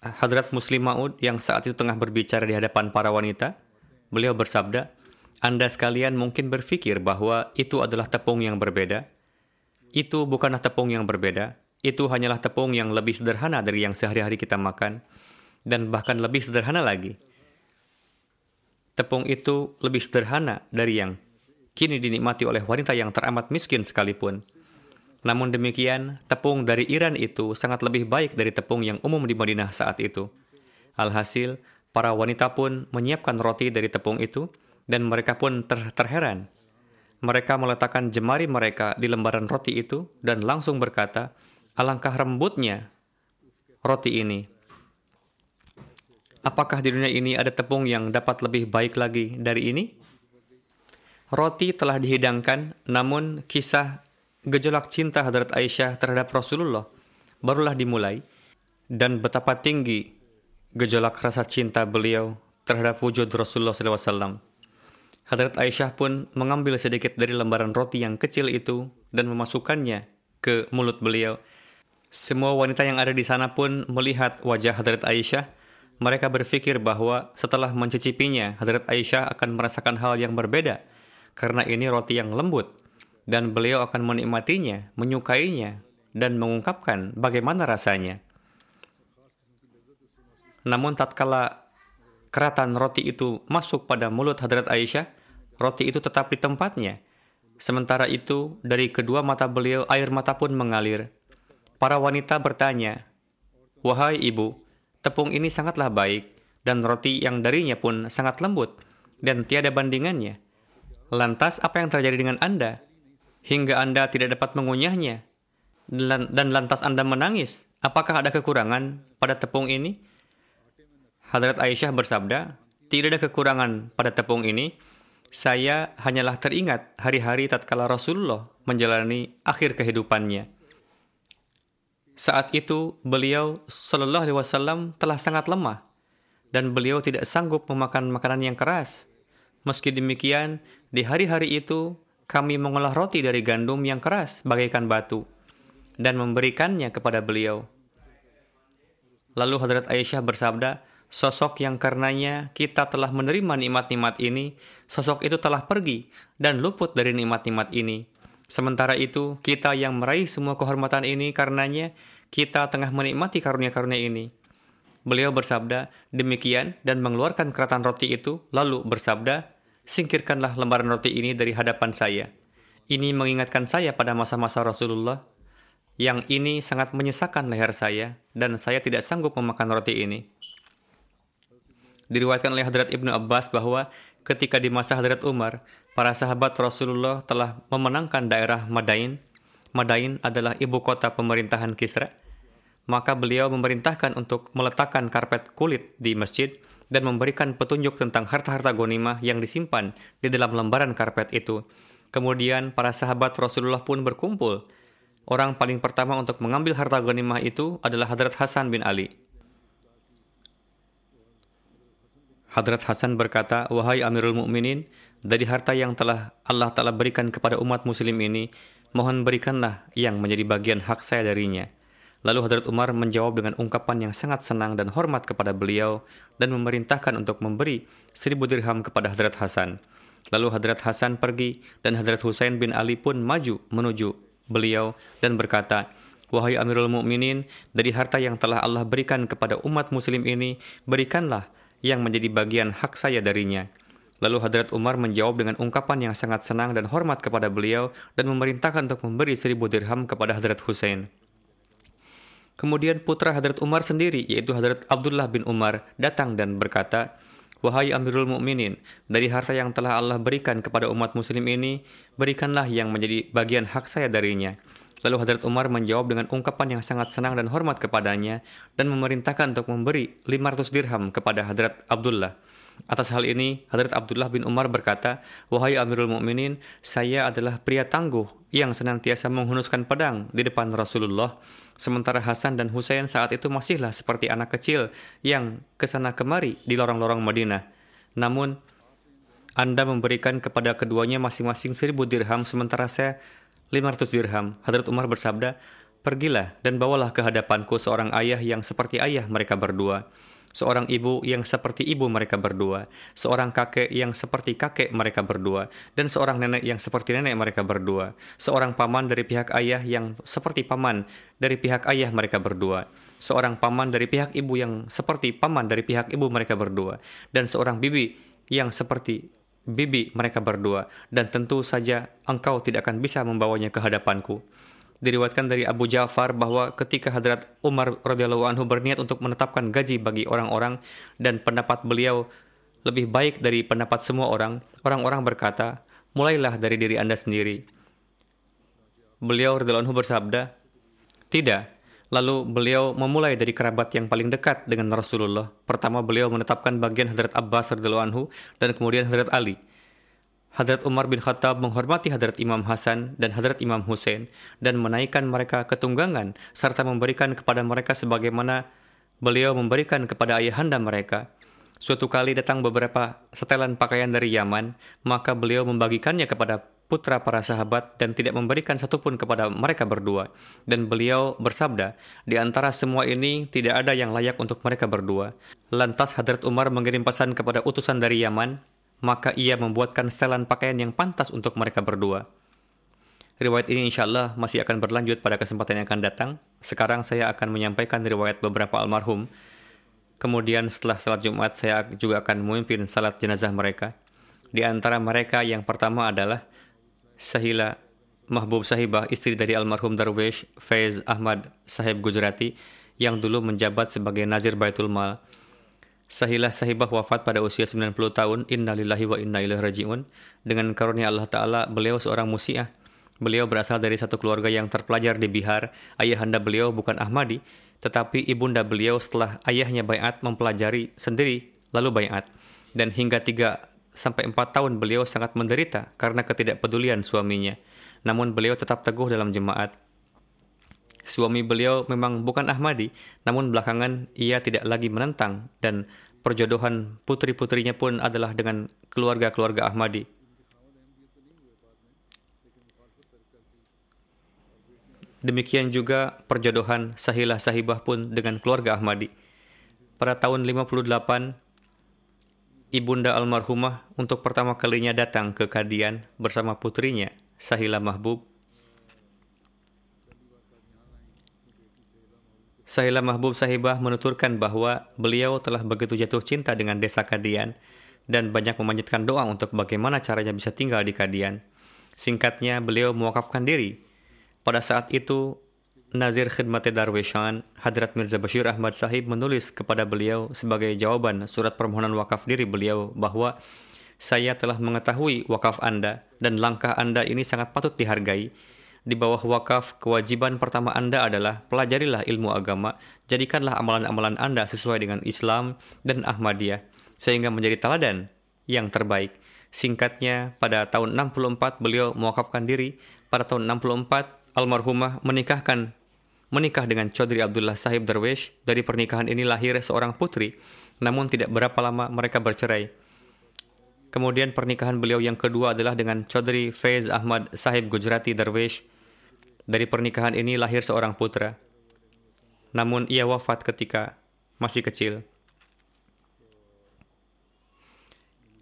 Hadrat Muslim Ma'ud yang saat itu tengah berbicara di hadapan para wanita, beliau bersabda, Anda sekalian mungkin berpikir bahwa itu adalah tepung yang berbeda. Itu bukanlah tepung yang berbeda, itu hanyalah tepung yang lebih sederhana dari yang sehari-hari kita makan, dan bahkan lebih sederhana lagi. Tepung itu lebih sederhana dari yang kini dinikmati oleh wanita yang teramat miskin sekalipun. Namun demikian, tepung dari Iran itu sangat lebih baik dari tepung yang umum di Madinah saat itu. Alhasil, para wanita pun menyiapkan roti dari tepung itu, dan mereka pun ter terheran. Mereka meletakkan jemari mereka di lembaran roti itu dan langsung berkata, alangkah rembutnya roti ini. Apakah di dunia ini ada tepung yang dapat lebih baik lagi dari ini? Roti telah dihidangkan, namun kisah gejolak cinta Hadrat Aisyah terhadap Rasulullah barulah dimulai dan betapa tinggi gejolak rasa cinta beliau terhadap wujud Rasulullah SAW. Hadrat Aisyah pun mengambil sedikit dari lembaran roti yang kecil itu dan memasukkannya ke mulut beliau. Semua wanita yang ada di sana pun melihat wajah Hadrat Aisyah. Mereka berpikir bahwa setelah mencicipinya, Hadrat Aisyah akan merasakan hal yang berbeda karena ini roti yang lembut dan beliau akan menikmatinya, menyukainya, dan mengungkapkan bagaimana rasanya. Namun tatkala keratan roti itu masuk pada mulut Hadrat Aisyah, roti itu tetap di tempatnya. Sementara itu, dari kedua mata beliau air mata pun mengalir. Para wanita bertanya, Wahai ibu, tepung ini sangatlah baik, dan roti yang darinya pun sangat lembut, dan tiada bandingannya. Lantas apa yang terjadi dengan Anda? Hingga Anda tidak dapat mengunyahnya dan lantas Anda menangis. Apakah ada kekurangan pada tepung ini? Hadrat Aisyah bersabda, tidak ada kekurangan pada tepung ini. Saya hanyalah teringat hari-hari tatkala Rasulullah menjalani akhir kehidupannya. Saat itu beliau Shallallahu Alaihi Wasallam telah sangat lemah dan beliau tidak sanggup memakan makanan yang keras. Meski demikian, di hari-hari itu kami mengolah roti dari gandum yang keras bagaikan batu dan memberikannya kepada beliau. Lalu Hadrat Aisyah bersabda, Sosok yang karenanya kita telah menerima nikmat-nikmat ini, sosok itu telah pergi dan luput dari nikmat-nikmat ini. Sementara itu, kita yang meraih semua kehormatan ini karenanya kita tengah menikmati karunia-karunia ini. Beliau bersabda demikian dan mengeluarkan keratan roti itu, lalu bersabda, singkirkanlah lembaran roti ini dari hadapan saya. Ini mengingatkan saya pada masa-masa Rasulullah. Yang ini sangat menyesakkan leher saya, dan saya tidak sanggup memakan roti ini. Diriwayatkan oleh Hadrat Ibnu Abbas bahwa ketika di masa Hadrat Umar, para sahabat Rasulullah telah memenangkan daerah Madain. Madain adalah ibu kota pemerintahan Kisra. Maka beliau memerintahkan untuk meletakkan karpet kulit di masjid dan memberikan petunjuk tentang harta-harta gonimah yang disimpan di dalam lembaran karpet itu. Kemudian para sahabat Rasulullah pun berkumpul. Orang paling pertama untuk mengambil harta gonimah itu adalah Hadrat Hasan bin Ali. Hadrat Hasan berkata, Wahai Amirul Mukminin, dari harta yang telah Allah Ta'ala berikan kepada umat muslim ini, mohon berikanlah yang menjadi bagian hak saya darinya. Lalu Hadrat Umar menjawab dengan ungkapan yang sangat senang dan hormat kepada beliau dan memerintahkan untuk memberi seribu dirham kepada Hadrat Hasan. Lalu Hadrat Hasan pergi dan Hadrat Husain bin Ali pun maju menuju beliau dan berkata, Wahai Amirul Mukminin, dari harta yang telah Allah berikan kepada umat muslim ini, berikanlah yang menjadi bagian hak saya darinya. Lalu Hadrat Umar menjawab dengan ungkapan yang sangat senang dan hormat kepada beliau dan memerintahkan untuk memberi seribu dirham kepada Hadrat Hussein. Kemudian putra Hadrat Umar sendiri, yaitu Hadrat Abdullah bin Umar, datang dan berkata, Wahai Amirul Mukminin, dari harta yang telah Allah berikan kepada umat muslim ini, berikanlah yang menjadi bagian hak saya darinya. Lalu Hadrat Umar menjawab dengan ungkapan yang sangat senang dan hormat kepadanya dan memerintahkan untuk memberi 500 dirham kepada Hadrat Abdullah. Atas hal ini, Hadrat Abdullah bin Umar berkata, Wahai Amirul Mukminin, saya adalah pria tangguh yang senantiasa menghunuskan pedang di depan Rasulullah. Sementara Hasan dan Husain saat itu masihlah seperti anak kecil yang ke sana kemari di lorong-lorong Madinah. Namun, Anda memberikan kepada keduanya masing-masing seribu dirham, sementara saya 500 dirham. Hadrat Umar bersabda, Pergilah dan bawalah ke hadapanku seorang ayah yang seperti ayah mereka berdua, seorang ibu yang seperti ibu mereka berdua, seorang kakek yang seperti kakek mereka berdua, dan seorang nenek yang seperti nenek mereka berdua, seorang paman dari pihak ayah yang seperti paman dari pihak ayah mereka berdua, seorang paman dari pihak ibu yang seperti paman dari pihak ibu mereka berdua, dan seorang bibi yang seperti bibi mereka berdua, dan tentu saja engkau tidak akan bisa membawanya ke hadapanku. Diriwatkan dari Abu Ja'far bahwa ketika Hadrat Umar radhiyallahu anhu berniat untuk menetapkan gaji bagi orang-orang dan pendapat beliau lebih baik dari pendapat semua orang, orang-orang berkata, mulailah dari diri Anda sendiri. Beliau radhiyallahu anhu bersabda, tidak, Lalu beliau memulai dari kerabat yang paling dekat dengan Rasulullah. Pertama beliau menetapkan bagian Hadrat Abbas radhiyallahu anhu dan kemudian Hadrat Ali. Hadrat Umar bin Khattab menghormati Hadrat Imam Hasan dan Hadrat Imam Hussein dan menaikkan mereka ke tunggangan serta memberikan kepada mereka sebagaimana beliau memberikan kepada ayahanda mereka. Suatu kali datang beberapa setelan pakaian dari Yaman, maka beliau membagikannya kepada putra para sahabat dan tidak memberikan satupun kepada mereka berdua. Dan beliau bersabda, di antara semua ini tidak ada yang layak untuk mereka berdua. Lantas Hadrat Umar mengirim pesan kepada utusan dari Yaman, maka ia membuatkan setelan pakaian yang pantas untuk mereka berdua. Riwayat ini insya Allah masih akan berlanjut pada kesempatan yang akan datang. Sekarang saya akan menyampaikan riwayat beberapa almarhum. Kemudian setelah salat Jumat saya juga akan memimpin salat jenazah mereka. Di antara mereka yang pertama adalah Sahila Mahbub Sahibah, istri dari almarhum Darwish Faiz Ahmad Sahib Gujarati, yang dulu menjabat sebagai Nazir Baitul Mal. Sahila Sahibah wafat pada usia 90 tahun, innalillahi wa inna ilaihi raji'un. Dengan karunia Allah Ta'ala, beliau seorang musiah. Beliau berasal dari satu keluarga yang terpelajar di Bihar. Ayahanda beliau bukan Ahmadi, tetapi ibunda beliau setelah ayahnya bayat mempelajari sendiri lalu bayat. Dan hingga 3 sampai 4 tahun beliau sangat menderita karena ketidakpedulian suaminya. Namun beliau tetap teguh dalam jemaat. Suami beliau memang bukan Ahmadi, namun belakangan ia tidak lagi menentang dan perjodohan putri-putrinya pun adalah dengan keluarga-keluarga Ahmadi. Demikian juga perjodohan Sahilah Sahibah pun dengan keluarga Ahmadi. Pada tahun 58, Ibunda almarhumah untuk pertama kalinya datang ke Kadian bersama putrinya, Sahilah Mahbub. Sahilah Mahbub Sahibah menuturkan bahwa beliau telah begitu jatuh cinta dengan desa Kadian dan banyak memanjatkan doa untuk bagaimana caranya bisa tinggal di Kadian. Singkatnya, beliau mewakafkan diri pada saat itu, Nazir Khidmat Darwishan, Hadrat Mirza Bashir Ahmad Sahib menulis kepada beliau sebagai jawaban surat permohonan wakaf diri beliau bahwa saya telah mengetahui wakaf Anda dan langkah Anda ini sangat patut dihargai. Di bawah wakaf, kewajiban pertama Anda adalah pelajarilah ilmu agama, jadikanlah amalan-amalan Anda sesuai dengan Islam dan Ahmadiyah, sehingga menjadi teladan yang terbaik. Singkatnya, pada tahun 64 beliau mewakafkan diri, pada tahun 64 almarhumah menikahkan menikah dengan Chaudhry Abdullah Sahib Darwish. Dari pernikahan ini lahir seorang putri, namun tidak berapa lama mereka bercerai. Kemudian pernikahan beliau yang kedua adalah dengan Chaudhry Faiz Ahmad Sahib Gujarati Darwish. Dari pernikahan ini lahir seorang putra. Namun ia wafat ketika masih kecil.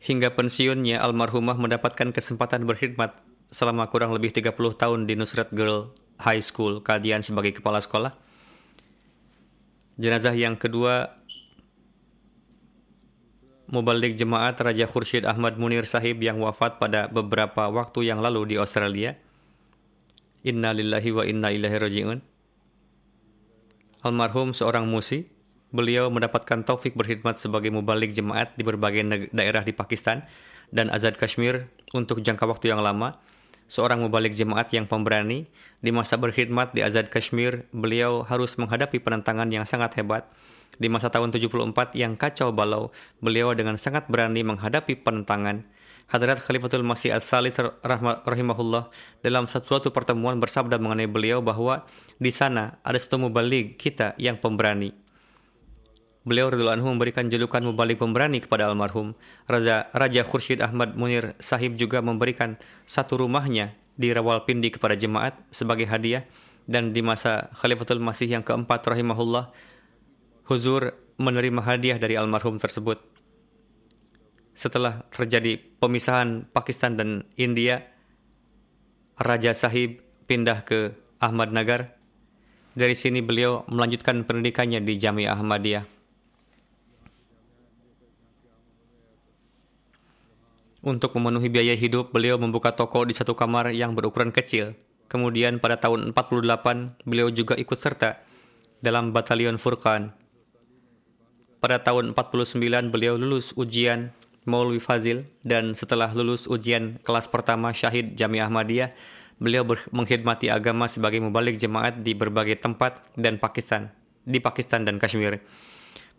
Hingga pensiunnya, almarhumah mendapatkan kesempatan berkhidmat selama kurang lebih 30 tahun di Nusrat Girl High School, Kadian sebagai kepala sekolah. Jenazah yang kedua Mubalik Jemaat Raja Khursyid Ahmad Munir Sahib yang wafat pada beberapa waktu yang lalu di Australia. Inna lillahi wa inna ilaihi raji'un. Almarhum seorang musi, beliau mendapatkan taufik berkhidmat sebagai mubalik jemaat di berbagai daerah di Pakistan dan Azad Kashmir untuk jangka waktu yang lama seorang mubalik jemaat yang pemberani, di masa berkhidmat di Azad Kashmir, beliau harus menghadapi penentangan yang sangat hebat. Di masa tahun 74 yang kacau balau, beliau dengan sangat berani menghadapi penentangan. Hadrat Khalifatul Masih Al-Salis rahimahullah dalam suatu pertemuan bersabda mengenai beliau bahwa di sana ada satu mubalik kita yang pemberani. Beliau radhiyallahu anhu memberikan julukan mubalik pemberani kepada almarhum. Raja Raja Khursyid Ahmad Munir Sahib juga memberikan satu rumahnya di Rawalpindi kepada jemaat sebagai hadiah dan di masa Khalifatul Masih yang keempat rahimahullah Huzur menerima hadiah dari almarhum tersebut. Setelah terjadi pemisahan Pakistan dan India, Raja Sahib pindah ke Ahmad Nagar. Dari sini beliau melanjutkan pendidikannya di Jamiah Ahmadiyah. Untuk memenuhi biaya hidup, beliau membuka toko di satu kamar yang berukuran kecil. Kemudian pada tahun 48, beliau juga ikut serta dalam Batalion Furqan. Pada tahun 49, beliau lulus ujian Maulwi Fazil dan setelah lulus ujian kelas pertama Syahid Jamiah Ahmadiyah, beliau mengkhidmati agama sebagai mubalik jemaat di berbagai tempat dan Pakistan, di Pakistan dan Kashmir.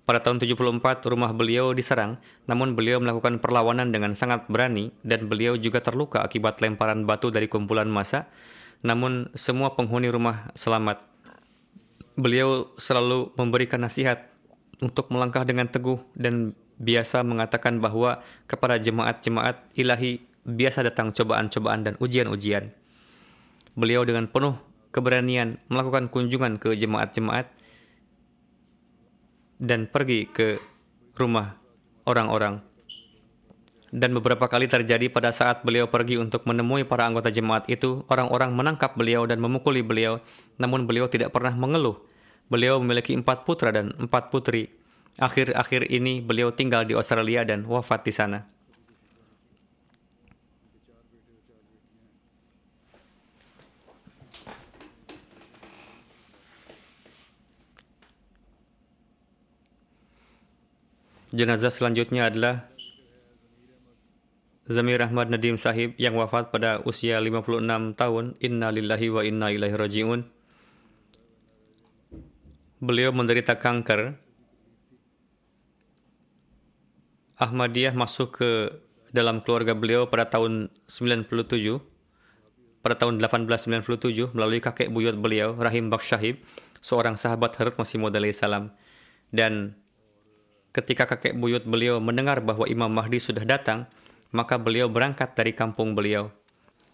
Pada tahun 74 rumah beliau diserang, namun beliau melakukan perlawanan dengan sangat berani dan beliau juga terluka akibat lemparan batu dari kumpulan massa. Namun semua penghuni rumah selamat. Beliau selalu memberikan nasihat untuk melangkah dengan teguh dan biasa mengatakan bahwa kepada jemaat-jemaat ilahi biasa datang cobaan-cobaan dan ujian-ujian. Beliau dengan penuh keberanian melakukan kunjungan ke jemaat-jemaat dan pergi ke rumah orang-orang. Dan beberapa kali terjadi pada saat beliau pergi untuk menemui para anggota jemaat itu, orang-orang menangkap beliau dan memukuli beliau, namun beliau tidak pernah mengeluh. Beliau memiliki empat putra dan empat putri. Akhir-akhir ini beliau tinggal di Australia dan wafat di sana. Jenazah selanjutnya adalah Zamir Ahmad Nadim Sahib yang wafat pada usia 56 tahun. Inna lillahi wa inna ilaihi raji'un. Beliau menderita kanker. Ahmadiyah masuk ke dalam keluarga beliau pada tahun 97 pada tahun 1897 melalui kakek buyut beliau Rahim Bakshahib seorang sahabat Harut Masih Maud salam dan ketika kakek buyut beliau mendengar bahwa Imam Mahdi sudah datang maka beliau berangkat dari kampung beliau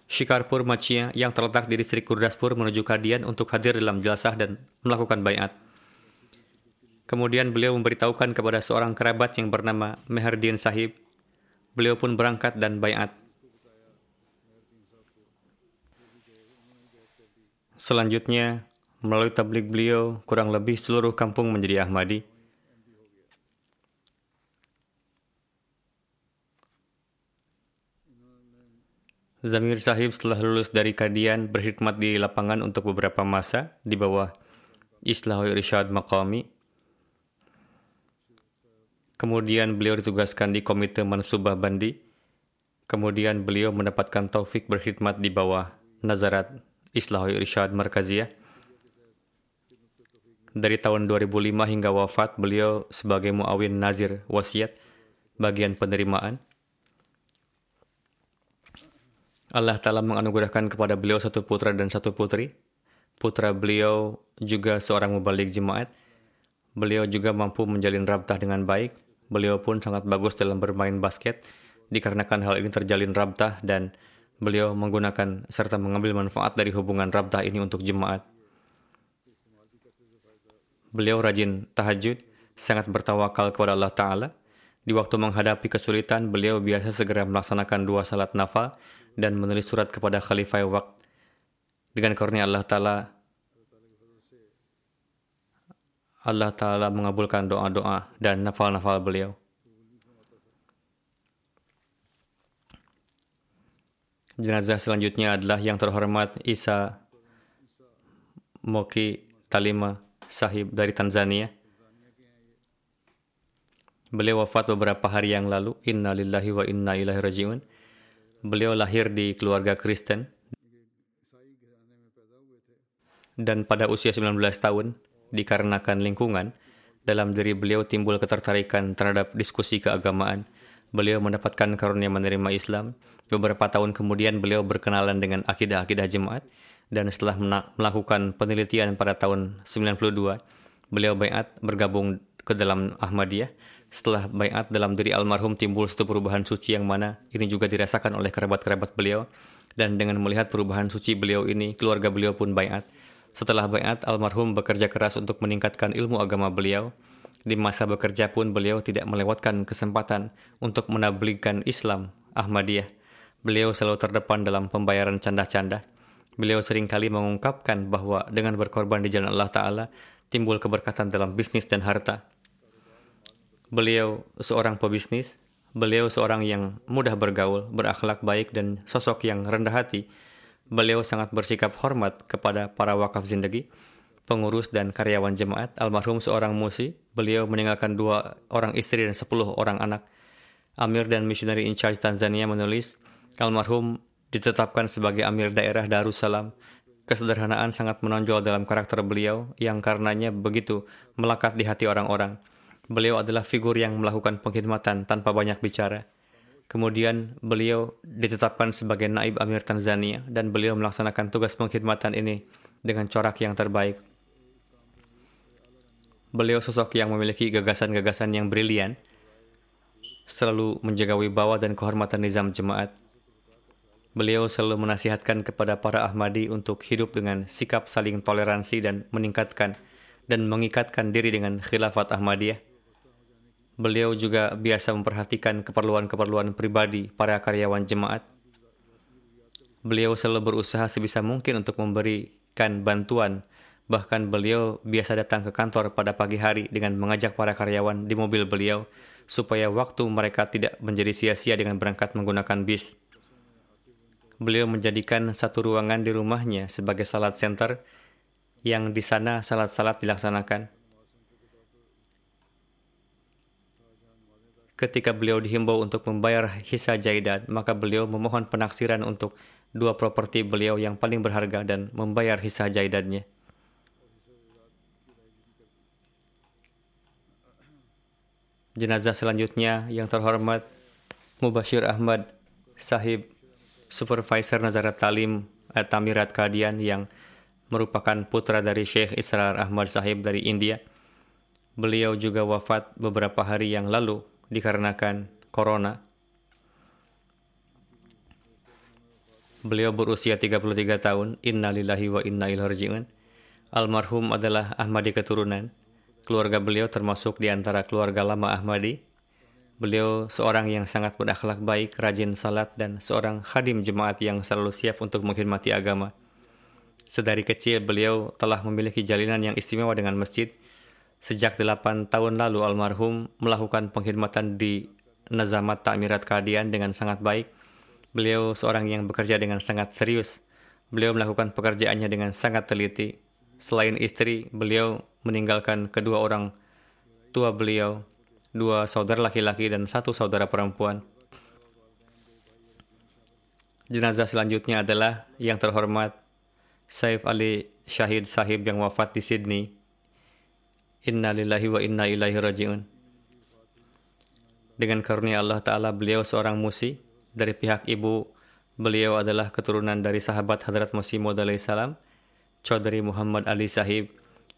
Shikarpur Machia yang terletak di distrik Kurdaspur menuju Kadian untuk hadir dalam jelasah dan melakukan bayat. Kemudian beliau memberitahukan kepada seorang kerabat yang bernama Meherdin Sahib. Beliau pun berangkat dan bayat. Selanjutnya, melalui tablik beliau, kurang lebih seluruh kampung menjadi Ahmadi. Zamir Sahib setelah lulus dari Kadian berkhidmat di lapangan untuk beberapa masa di bawah Islah Irsyad Maqami. Kemudian beliau ditugaskan di Komite Mansubah Bandi. Kemudian beliau mendapatkan taufik berkhidmat di bawah Nazarat Islah Irsyad Markaziyah. Dari tahun 2005 hingga wafat, beliau sebagai muawin nazir wasiat bagian penerimaan. Allah Ta'ala menganugerahkan kepada beliau satu putra dan satu putri. Putra beliau juga seorang mubalik jemaat. Beliau juga mampu menjalin rabtah dengan baik. Beliau pun sangat bagus dalam bermain basket. Dikarenakan hal ini terjalin rabtah dan beliau menggunakan serta mengambil manfaat dari hubungan rabtah ini untuk jemaat. Beliau rajin tahajud, sangat bertawakal kepada Allah Ta'ala. Di waktu menghadapi kesulitan, beliau biasa segera melaksanakan dua salat nafal dan menulis surat kepada Khalifah Waqt. Dengan karunia Allah Ta'ala, Allah Ta'ala mengabulkan doa-doa dan nafal-nafal beliau. Jenazah selanjutnya adalah yang terhormat Isa Moki Talima Sahib dari Tanzania. Beliau wafat beberapa hari yang lalu. Inna lillahi wa inna ilaihi rajiun. Beliau lahir di keluarga Kristen dan pada usia 19 tahun, dikarenakan lingkungan, dalam diri beliau timbul ketertarikan terhadap diskusi keagamaan. Beliau mendapatkan karunia menerima Islam. Beberapa tahun kemudian beliau berkenalan dengan akidah-akidah jemaat dan setelah melakukan penelitian pada tahun 92, beliau bayat bergabung ke dalam Ahmadiyah setelah bayat dalam diri almarhum timbul satu perubahan suci yang mana ini juga dirasakan oleh kerabat-kerabat beliau dan dengan melihat perubahan suci beliau ini keluarga beliau pun bayat. Setelah bayat almarhum bekerja keras untuk meningkatkan ilmu agama beliau. Di masa bekerja pun beliau tidak melewatkan kesempatan untuk menablighkan Islam Ahmadiyah. Beliau selalu terdepan dalam pembayaran canda-canda. Beliau sering kali mengungkapkan bahwa dengan berkorban di jalan Allah Ta'ala, timbul keberkatan dalam bisnis dan harta. Beliau seorang pebisnis, beliau seorang yang mudah bergaul, berakhlak baik dan sosok yang rendah hati. Beliau sangat bersikap hormat kepada para wakaf zindagi, pengurus dan karyawan jemaat. Almarhum seorang musi, beliau meninggalkan dua orang istri dan sepuluh orang anak. Amir dan Missionary in Charge Tanzania menulis, almarhum ditetapkan sebagai Amir daerah Darussalam. Kesederhanaan sangat menonjol dalam karakter beliau yang karenanya begitu melekat di hati orang-orang. Beliau adalah figur yang melakukan pengkhidmatan tanpa banyak bicara. Kemudian beliau ditetapkan sebagai naib Amir Tanzania dan beliau melaksanakan tugas pengkhidmatan ini dengan corak yang terbaik. Beliau sosok yang memiliki gagasan-gagasan yang brilian, selalu menjaga wibawa dan kehormatan nizam jemaat. Beliau selalu menasihatkan kepada para Ahmadi untuk hidup dengan sikap saling toleransi dan meningkatkan dan mengikatkan diri dengan khilafat Ahmadiyah. Beliau juga biasa memperhatikan keperluan-keperluan pribadi para karyawan jemaat. Beliau selalu berusaha sebisa mungkin untuk memberikan bantuan. Bahkan beliau biasa datang ke kantor pada pagi hari dengan mengajak para karyawan di mobil beliau supaya waktu mereka tidak menjadi sia-sia dengan berangkat menggunakan bis. Beliau menjadikan satu ruangan di rumahnya sebagai salat center yang di sana salat-salat dilaksanakan. Ketika beliau dihimbau untuk membayar hisa jaidat, maka beliau memohon penaksiran untuk dua properti beliau yang paling berharga dan membayar hisa jaidatnya. Jenazah selanjutnya yang terhormat Mubashir Ahmad Sahib Supervisor Nazarat Talim Tamirat Kadian yang merupakan putra dari Syekh Israr Ahmad Sahib dari India. Beliau juga wafat beberapa hari yang lalu dikarenakan corona. Beliau berusia 33 tahun. Inna lillahi wa inna ilaihi. Almarhum adalah Ahmadi keturunan. Keluarga beliau termasuk di antara keluarga lama Ahmadi. Beliau seorang yang sangat berakhlak baik, rajin salat, dan seorang khadim jemaat yang selalu siap untuk menghormati agama. Sedari kecil beliau telah memiliki jalinan yang istimewa dengan masjid, Sejak delapan tahun lalu almarhum melakukan pengkhidmatan di Nazamat Takmirat Kadian dengan sangat baik. Beliau seorang yang bekerja dengan sangat serius. Beliau melakukan pekerjaannya dengan sangat teliti. Selain istri, beliau meninggalkan kedua orang tua beliau, dua saudara laki-laki dan satu saudara perempuan. Jenazah selanjutnya adalah yang terhormat Saif Ali Syahid Sahib yang wafat di Sydney Inna lillahi wa inna ilaihi raji'un. Dengan karunia Allah Ta'ala beliau seorang musi. Dari pihak ibu beliau adalah keturunan dari sahabat Hadrat Masih Maud salam, Chaudhry Muhammad Ali Sahib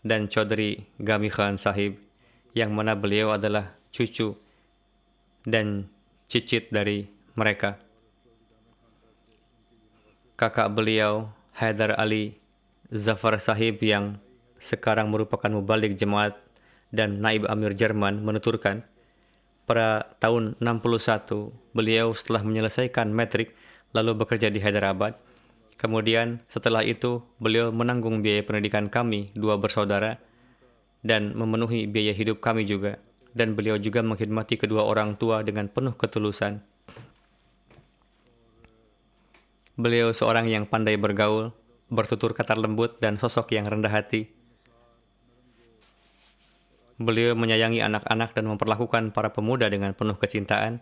dan Chaudhry Gami Khan Sahib yang mana beliau adalah cucu dan cicit dari mereka. Kakak beliau Haidar Ali Zafar Sahib yang sekarang merupakan mubalik jemaat dan naib amir Jerman menuturkan pada tahun 61 beliau setelah menyelesaikan metrik lalu bekerja di Hyderabad. Kemudian setelah itu beliau menanggung biaya pendidikan kami dua bersaudara dan memenuhi biaya hidup kami juga dan beliau juga mengkhidmati kedua orang tua dengan penuh ketulusan. Beliau seorang yang pandai bergaul, bertutur kata lembut dan sosok yang rendah hati. Beliau menyayangi anak-anak dan memperlakukan para pemuda dengan penuh kecintaan.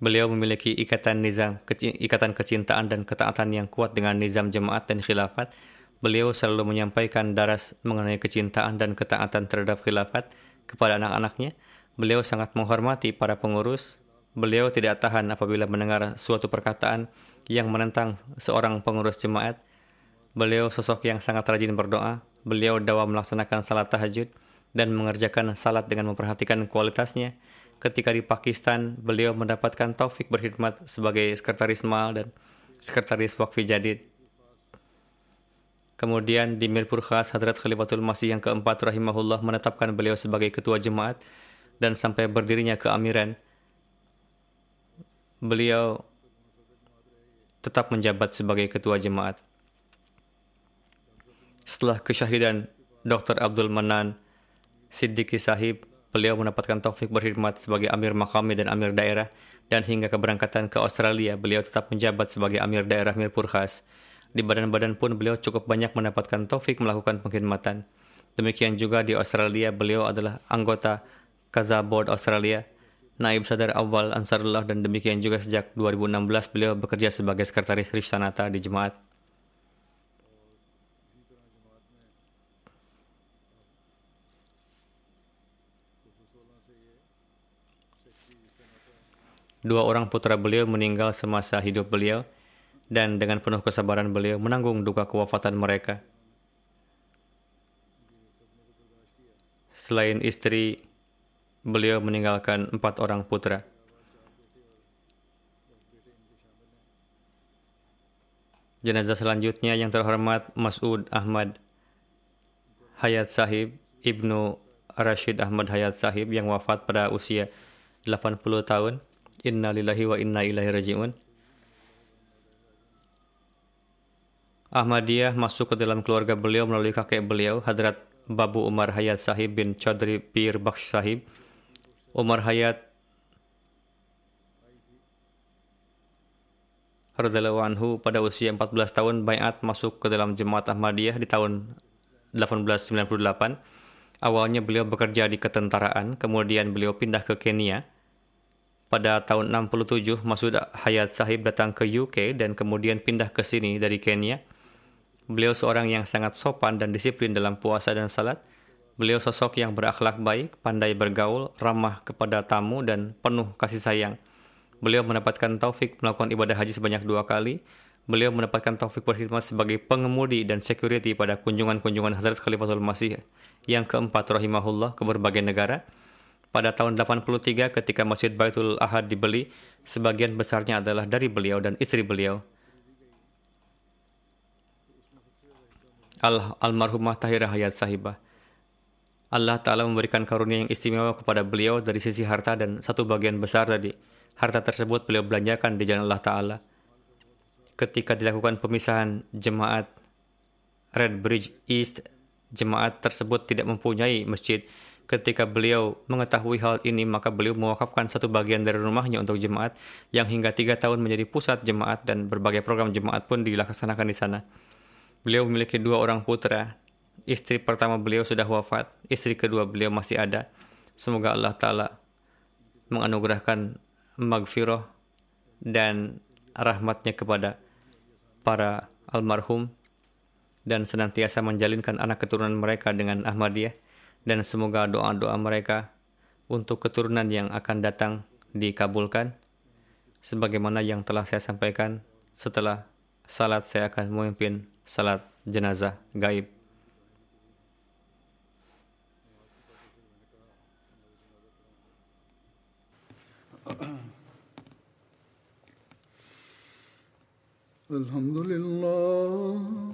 Beliau memiliki ikatan nizam, ikatan kecintaan dan ketaatan yang kuat dengan nizam jemaat dan khilafat. Beliau selalu menyampaikan daras mengenai kecintaan dan ketaatan terhadap khilafat kepada anak-anaknya. Beliau sangat menghormati para pengurus. Beliau tidak tahan apabila mendengar suatu perkataan yang menentang seorang pengurus jemaat. Beliau sosok yang sangat rajin berdoa. Beliau dawa melaksanakan salat tahajud dan mengerjakan salat dengan memperhatikan kualitasnya. Ketika di Pakistan, beliau mendapatkan taufik berkhidmat sebagai sekretaris mal dan sekretaris wakfi jadid. Kemudian di Mirpur Khas, Hadrat Khalifatul Masih yang keempat rahimahullah menetapkan beliau sebagai ketua jemaat dan sampai berdirinya keamiran. Beliau tetap menjabat sebagai ketua jemaat. Setelah kesyahidan Dr. Abdul Manan Siddiqui Sahib, beliau mendapatkan taufik berkhidmat sebagai Amir Makami dan Amir Daerah, dan hingga keberangkatan ke Australia, beliau tetap menjabat sebagai Amir Daerah Mirpur Khas. Di badan-badan pun beliau cukup banyak mendapatkan taufik melakukan pengkhidmatan. Demikian juga di Australia, beliau adalah anggota Kaza Board Australia, Naib Sadar Awal Ansarullah, dan demikian juga sejak 2016 beliau bekerja sebagai sekretaris Rishtanata di Jemaat. Dua orang putra beliau meninggal semasa hidup beliau dan dengan penuh kesabaran beliau menanggung duka kewafatan mereka. Selain istri, beliau meninggalkan empat orang putra. Jenazah selanjutnya yang terhormat Mas'ud Ahmad Hayat Sahib, Ibnu Rashid Ahmad Hayat Sahib yang wafat pada usia 80 tahun. Inna lillahi wa inna ilaihi raji'un. Ahmadiyah masuk ke dalam keluarga beliau melalui kakek beliau, Hadrat Babu Umar Hayat Sahib bin Chaudhry Pir Bakhsh Sahib. Umar Hayat radhiyallahu anhu pada usia 14 tahun bayat masuk ke dalam jemaat Ahmadiyah di tahun 1898. Awalnya beliau bekerja di ketentaraan, kemudian beliau pindah ke Kenya pada tahun 67 Masud Hayat Sahib datang ke UK dan kemudian pindah ke sini dari Kenya. Beliau seorang yang sangat sopan dan disiplin dalam puasa dan salat. Beliau sosok yang berakhlak baik, pandai bergaul, ramah kepada tamu dan penuh kasih sayang. Beliau mendapatkan taufik melakukan ibadah haji sebanyak dua kali. Beliau mendapatkan taufik berkhidmat sebagai pengemudi dan security pada kunjungan-kunjungan Hazrat Khalifatul Masih yang keempat rahimahullah ke berbagai negara pada tahun 83 ketika Masjid Baitul Ahad dibeli, sebagian besarnya adalah dari beliau dan istri beliau. Al almarhumah Tahirah Hayat Sahibah. Allah Ta'ala memberikan karunia yang istimewa kepada beliau dari sisi harta dan satu bagian besar dari harta tersebut beliau belanjakan di jalan Allah Ta'ala. Ketika dilakukan pemisahan jemaat Red Bridge East, jemaat tersebut tidak mempunyai masjid Ketika beliau mengetahui hal ini, maka beliau mewakafkan satu bagian dari rumahnya untuk jemaat yang hingga tiga tahun menjadi pusat jemaat dan berbagai program jemaat pun dilaksanakan di sana. Beliau memiliki dua orang putra. Istri pertama beliau sudah wafat, istri kedua beliau masih ada. Semoga Allah Ta'ala menganugerahkan magfirah dan rahmatnya kepada para almarhum dan senantiasa menjalinkan anak keturunan mereka dengan Ahmadiyah dan semoga doa-doa mereka untuk keturunan yang akan datang dikabulkan. Sebagaimana yang telah saya sampaikan setelah salat saya akan memimpin salat jenazah gaib. Alhamdulillah